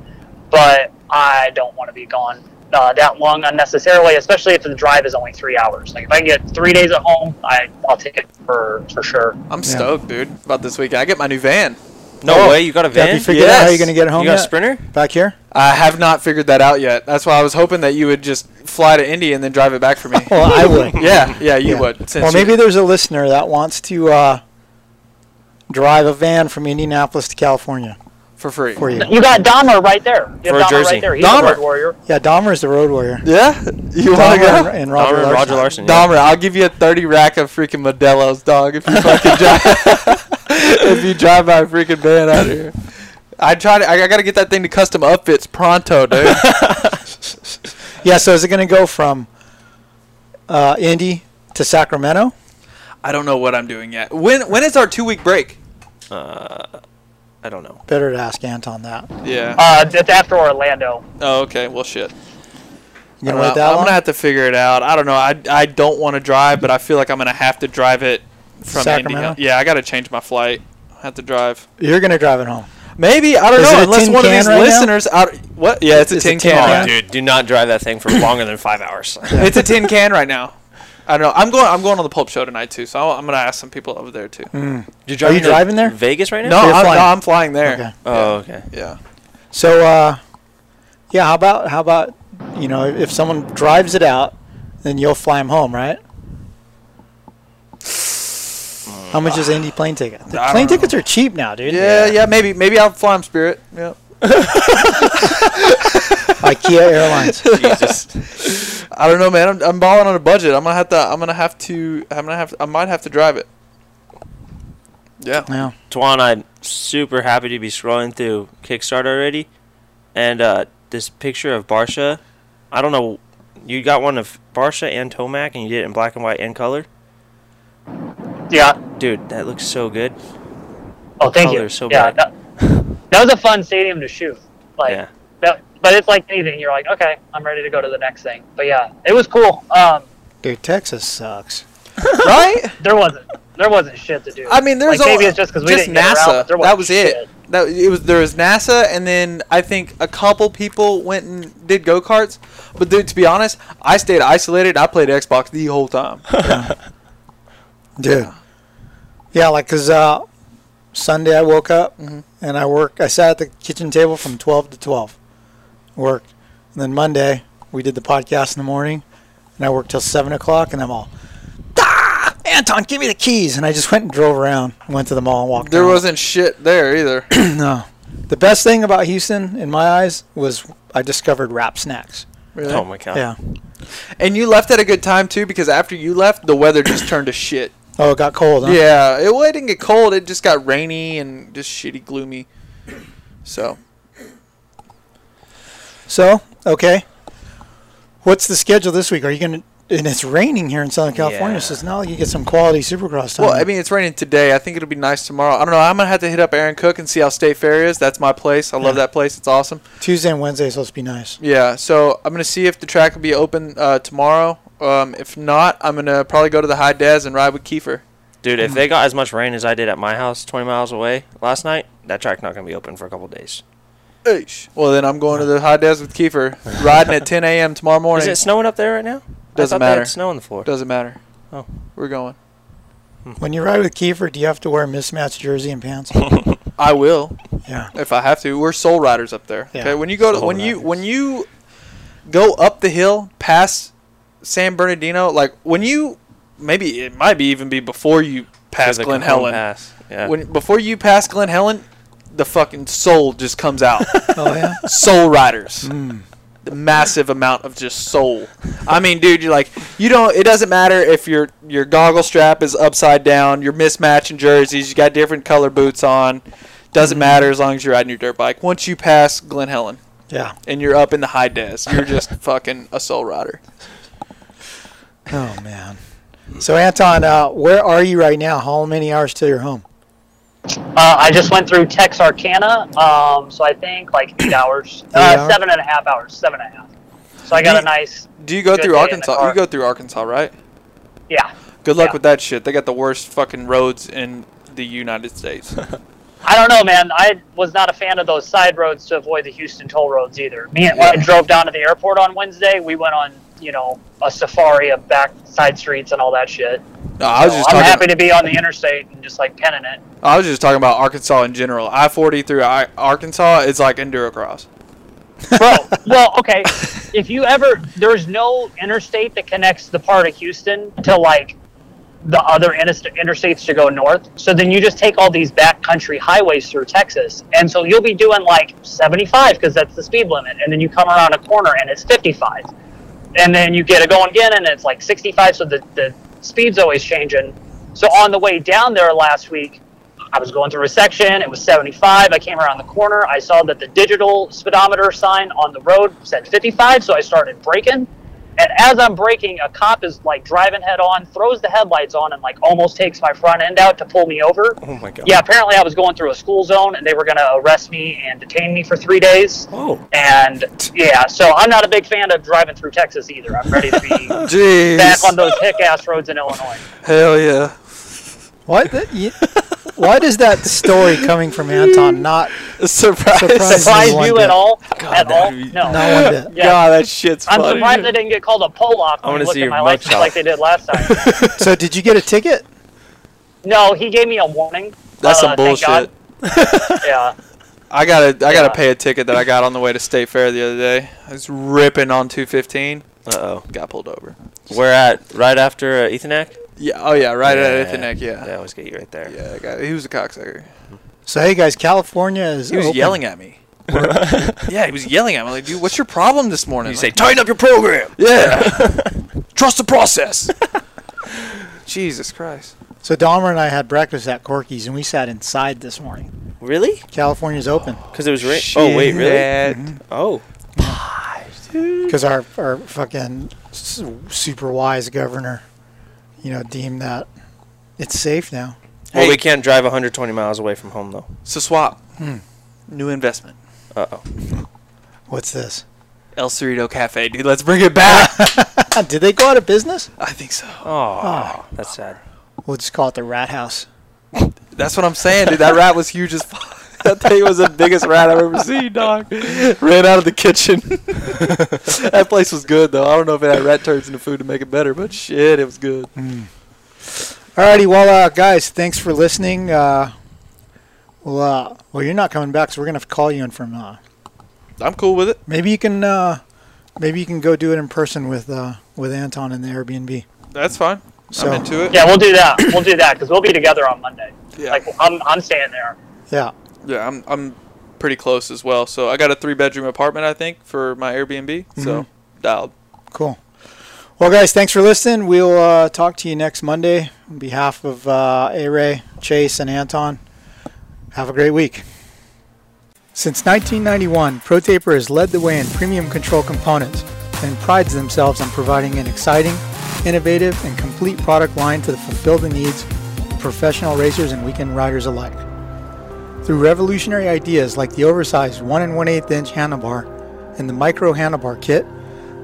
But I don't want to be gone uh, that long unnecessarily, especially if the drive is only three hours. Like if I can get three days at home, I I'll take it for for sure. I'm stoked, dude, about this weekend. I get my new van. No Oh. way, you got a Have van? you figured out how Yes. you're going to get it home You got a sprinter? back here? I have not figured that out yet. That's why I was hoping that you would just fly to Indy and then drive it back for me. Well, I would. yeah, yeah, you Yeah. would. Since Well, you- maybe there's a listener that wants to uh, drive a van from Indianapolis to California for free. for you. You got Dahmer right there. You For have Dahmer Jersey. right there. He's Dahmer. a road warrior. Yeah, Dahmer's the road warrior. Yeah, you want to go? and, and Roger, Dahmer Larson. Roger Larson. yeah. Dahmer, I'll give you a thirty rack of freaking Modelo's, dog. If you fucking drive, if you drive my freaking van out here. I try to. I, I gotta get that thing to custom upfits pronto, dude. Yeah, so is it going to go from uh, Indy to Sacramento? I don't know what I'm doing yet. When when is our two week break? Uh, I don't know. Better to ask Anton that. Yeah. Uh, it's after Orlando. oh, okay. Well, shit. You I going don't to wait know. that I'm long? gonna have to figure it out. I don't know. I, I don't want to drive, but I feel like I'm gonna have to drive it from Sacramento? Indy. Yeah, I gotta change my flight. I have to drive. You're going to drive it home. Maybe I don't Is know. it a Unless tin one of can these right now? listeners out. What? Yeah, it's a It's a tin tin can. can? Oh, dude, do not drive that thing for longer than five hours. It's a tin can right now. I don't know. I'm going. I'm going on the Pulp Show tonight too, so I'll, I'm gonna ask some people over there too. You're you to driving there? Vegas right now? No, I'm, flying. no, I'm flying there. Okay. Oh, okay. Yeah. So, uh, yeah, how about how about you know if someone drives it out, then you'll fly them home, right? How much is Indy plane ticket? The I plane don't tickets are cheap now, dude. Yeah, yeah. Maybe, maybe I'll fly them Spirit. Yeah. IKEA Airlines. Jesus. I don't know, man. I'm, I'm balling on a budget. I'm gonna have to. I'm gonna have to. I'm gonna have. To, I might have to drive it. Yeah. Yeah. Twan, I'm super happy to be scrolling through Kickstarter already, and uh, this picture of Barcia. I don't know. You got one of Barcia and Tomac, and you did it in black and white and color. Yeah. Dude, that looks so good. Oh, thank Color you. is so yeah, bright. that, that was a fun stadium to shoot. Like, Yeah. that, but it's like anything. You're like, okay, I'm ready to go to the next thing. But yeah, it was cool. Um, Dude, Texas sucks. right. there wasn't there wasn't shit to do. I mean, there's like, maybe all- it's just because we just didn't get NASA. around. There that wasn't shit. it. That it was there was NASA, and then I think a couple people went and did go karts. But dude, to be honest, I stayed isolated. I played Xbox the whole time. Dude. Yeah, like, cause uh, Sunday I woke up Mhm. And I worked. I sat at the kitchen table from 12 to 12. Worked. And then Monday, we did the podcast in the morning and I worked till 7 o'clock and I'm all, ah, Anton, give me the keys. And I just went and drove around. Went to the mall and walked There around. wasn't shit there either. no. The best thing about Houston, in my eyes, was I discovered wrap snacks. Really? Oh my god. Yeah. And you left at a good time too, because after you left, the weather just turned to shit. Oh, it got cold, huh? Yeah, it, well, it didn't get cold. It just got rainy and just shitty, gloomy. So So, okay. What's the schedule this week? Are you going to. And it's raining here in Southern California, so it's not like you get some quality supercross time. Well, I mean, it's raining today. I think it'll be nice tomorrow. I don't know. I'm gonna have to hit up Aaron Cook and see how State Fair is. That's my place. I love Yeah. that place. It's awesome. Tuesday and Wednesday is supposed to be nice. Yeah. So I'm gonna see if the track will be open uh, tomorrow. Um, if not, I'm gonna probably go to the High Des and ride with Kiefer. Dude, if they got as much rain as I did at my house 20 miles away last night, that track's not going to be open for a couple days. Eesh. Well, then I'm going to the high des with Kiefer, riding at 10 a.m. tomorrow morning. Is it snowing up there right now? Doesn't I thought They matter. had snow on the floor. Doesn't matter. Oh. We're going. Hmm. When you ride with Kiefer, do you have to wear a mismatched jersey and pants? I will. Yeah. If I have to. We're soul riders up there. Yeah. Okay. When you go to Soul when you when you go up the hill past San Bernardino, like when you maybe it might be even be before you pass Glen Helen. Pass. Yeah. When before you pass Glen Helen, the fucking soul just comes out. Oh yeah. soul riders. The massive amount of just soul. I mean, dude, you're like you don't. It doesn't matter if your your goggle strap is upside down. You're mismatching jerseys. You got different color boots on. Doesn't matter as long as you're riding your dirt bike. Once you pass Glen Helen Yeah. and you're up in the high des, you're just fucking a soul rider. Oh man. So Anton, uh, where are you right now? How many hours till you're home? Uh, I just went through Texarkana, um, so I think like eight hours, Eight uh, hours? seven and a half hours, seven and a half. So I got Do a nice, Do you go through day in the Arkansas? You go through Arkansas, right? yeah. Good luck Yeah. with that shit. They got the worst fucking roads in the United States. I don't know, man. I was not a fan of those side roads to avoid the Houston toll roads either. Me and when I drove down to the airport on Wednesday, we went on, you know, a safari of back side streets and all that shit. No, I was So just I'm talking. happy to be on the interstate and just like penning it. I was just talking about Arkansas in general. I forty through I- Arkansas is like endurocross. Bro, well, okay. If you ever, there's no interstate that connects the part of Houston to like the other inter- interstates to go north. So then you just take all these backcountry highways through Texas. And so you'll be doing like 75 because that's the speed limit. And then you come around a corner and it's 55. And then you get it going again and it's like 65. So the, the speed's always changing. So on the way down there last week, I was going through a section. It was 75. I came around the corner. I saw that the digital speedometer sign on the road said 55. So I started braking. And as I'm braking, a cop is like driving head on, throws the headlights on, and like almost takes my front end out to pull me over. Oh my god. Yeah, apparently I was going through a school zone and they were going to arrest me and detain me for three days. Oh. And yeah, so I'm not a big fan of driving through Texas either. I'm ready to be back on those hick ass roads in Illinois. Hell yeah. Why? The, you, why does that story coming from Anton not Surprise. Surprise. Surprise you at all? at all? be- No. not one bit? Yeah. God, that shit's I'm surprised they didn't get called a Pollock I when wanna I looked see at your my license mugshot. like they did last time. So did you get a ticket? no, he gave me a warning. That's uh, some bullshit. Yeah. I gotta, I gotta Yeah. pay a ticket that I got on the way to State Fair the other day. I was ripping on 215. Uh oh. Got pulled over. We're at right after uh, Ethanac. Yeah. Oh yeah. Right yeah, at neck. Yeah. They always get you right there. Yeah. I got, he was a cocksucker. So hey guys, California is. He was open. yelling at me. yeah, he was yelling at me like, dude, what's your problem this morning? You Like, say, tighten up your program. yeah. Trust the process. Jesus Christ. So Dahmer and I had breakfast at Corky's, and we sat inside this morning. Really? California's open Because it was rain. Oh wait, really? Shit. Mm-hmm. Oh. because our our fucking super wise governor, you know, deem that it's safe now. Well, Hey. we can't drive 120 miles away from home though. So swap. New investment. Uh oh. What's this? El Cerrito Cafe, dude. Let's bring it back. Did they go out of business? I think so. Oh, that's sad. We'll just call it the Rat House. That's what I'm saying, dude. That rat was huge as fuck. That thing was the biggest rat I've ever seen, dog. Ran out of the kitchen. that place was good, though. I don't know if it had rat turds in the food to make it better, but shit, it was good. Alrighty, well, uh, guys, thanks for listening. Uh, well, uh, well, you're not coming back, so we're gonna have to call you in from. Uh, I'm cool with it. maybe you can, uh, maybe you can go do it in person with uh, with Anton in the Airbnb. That's fine. So- I'm into it. Yeah, we'll do that. We'll do that because we'll be together on Monday. Yeah. Like I'm, I'm staying there. Yeah. Yeah, I'm I'm pretty close as well. So I got a three bedroom apartment, I think, for my Airbnb. So dialed. Cool. Well, guys, thanks for listening. We'll uh, talk to you next Monday on behalf of uh, A Ray, Chase, and Anton. Have a great week. Since 1991, ProTaper has led the way in premium control components and prides themselves on providing an exciting, innovative, and complete product line to fulfill the needs of professional racers and weekend riders alike. Through revolutionary ideas like the oversized 1 and 1 8 inch handlebar and the micro handlebar kit,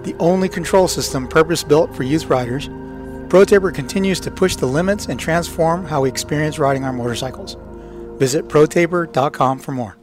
the only control system purpose built for youth riders, ProTaper continues to push the limits and transform how we experience riding our motorcycles. Visit protaper.com for more.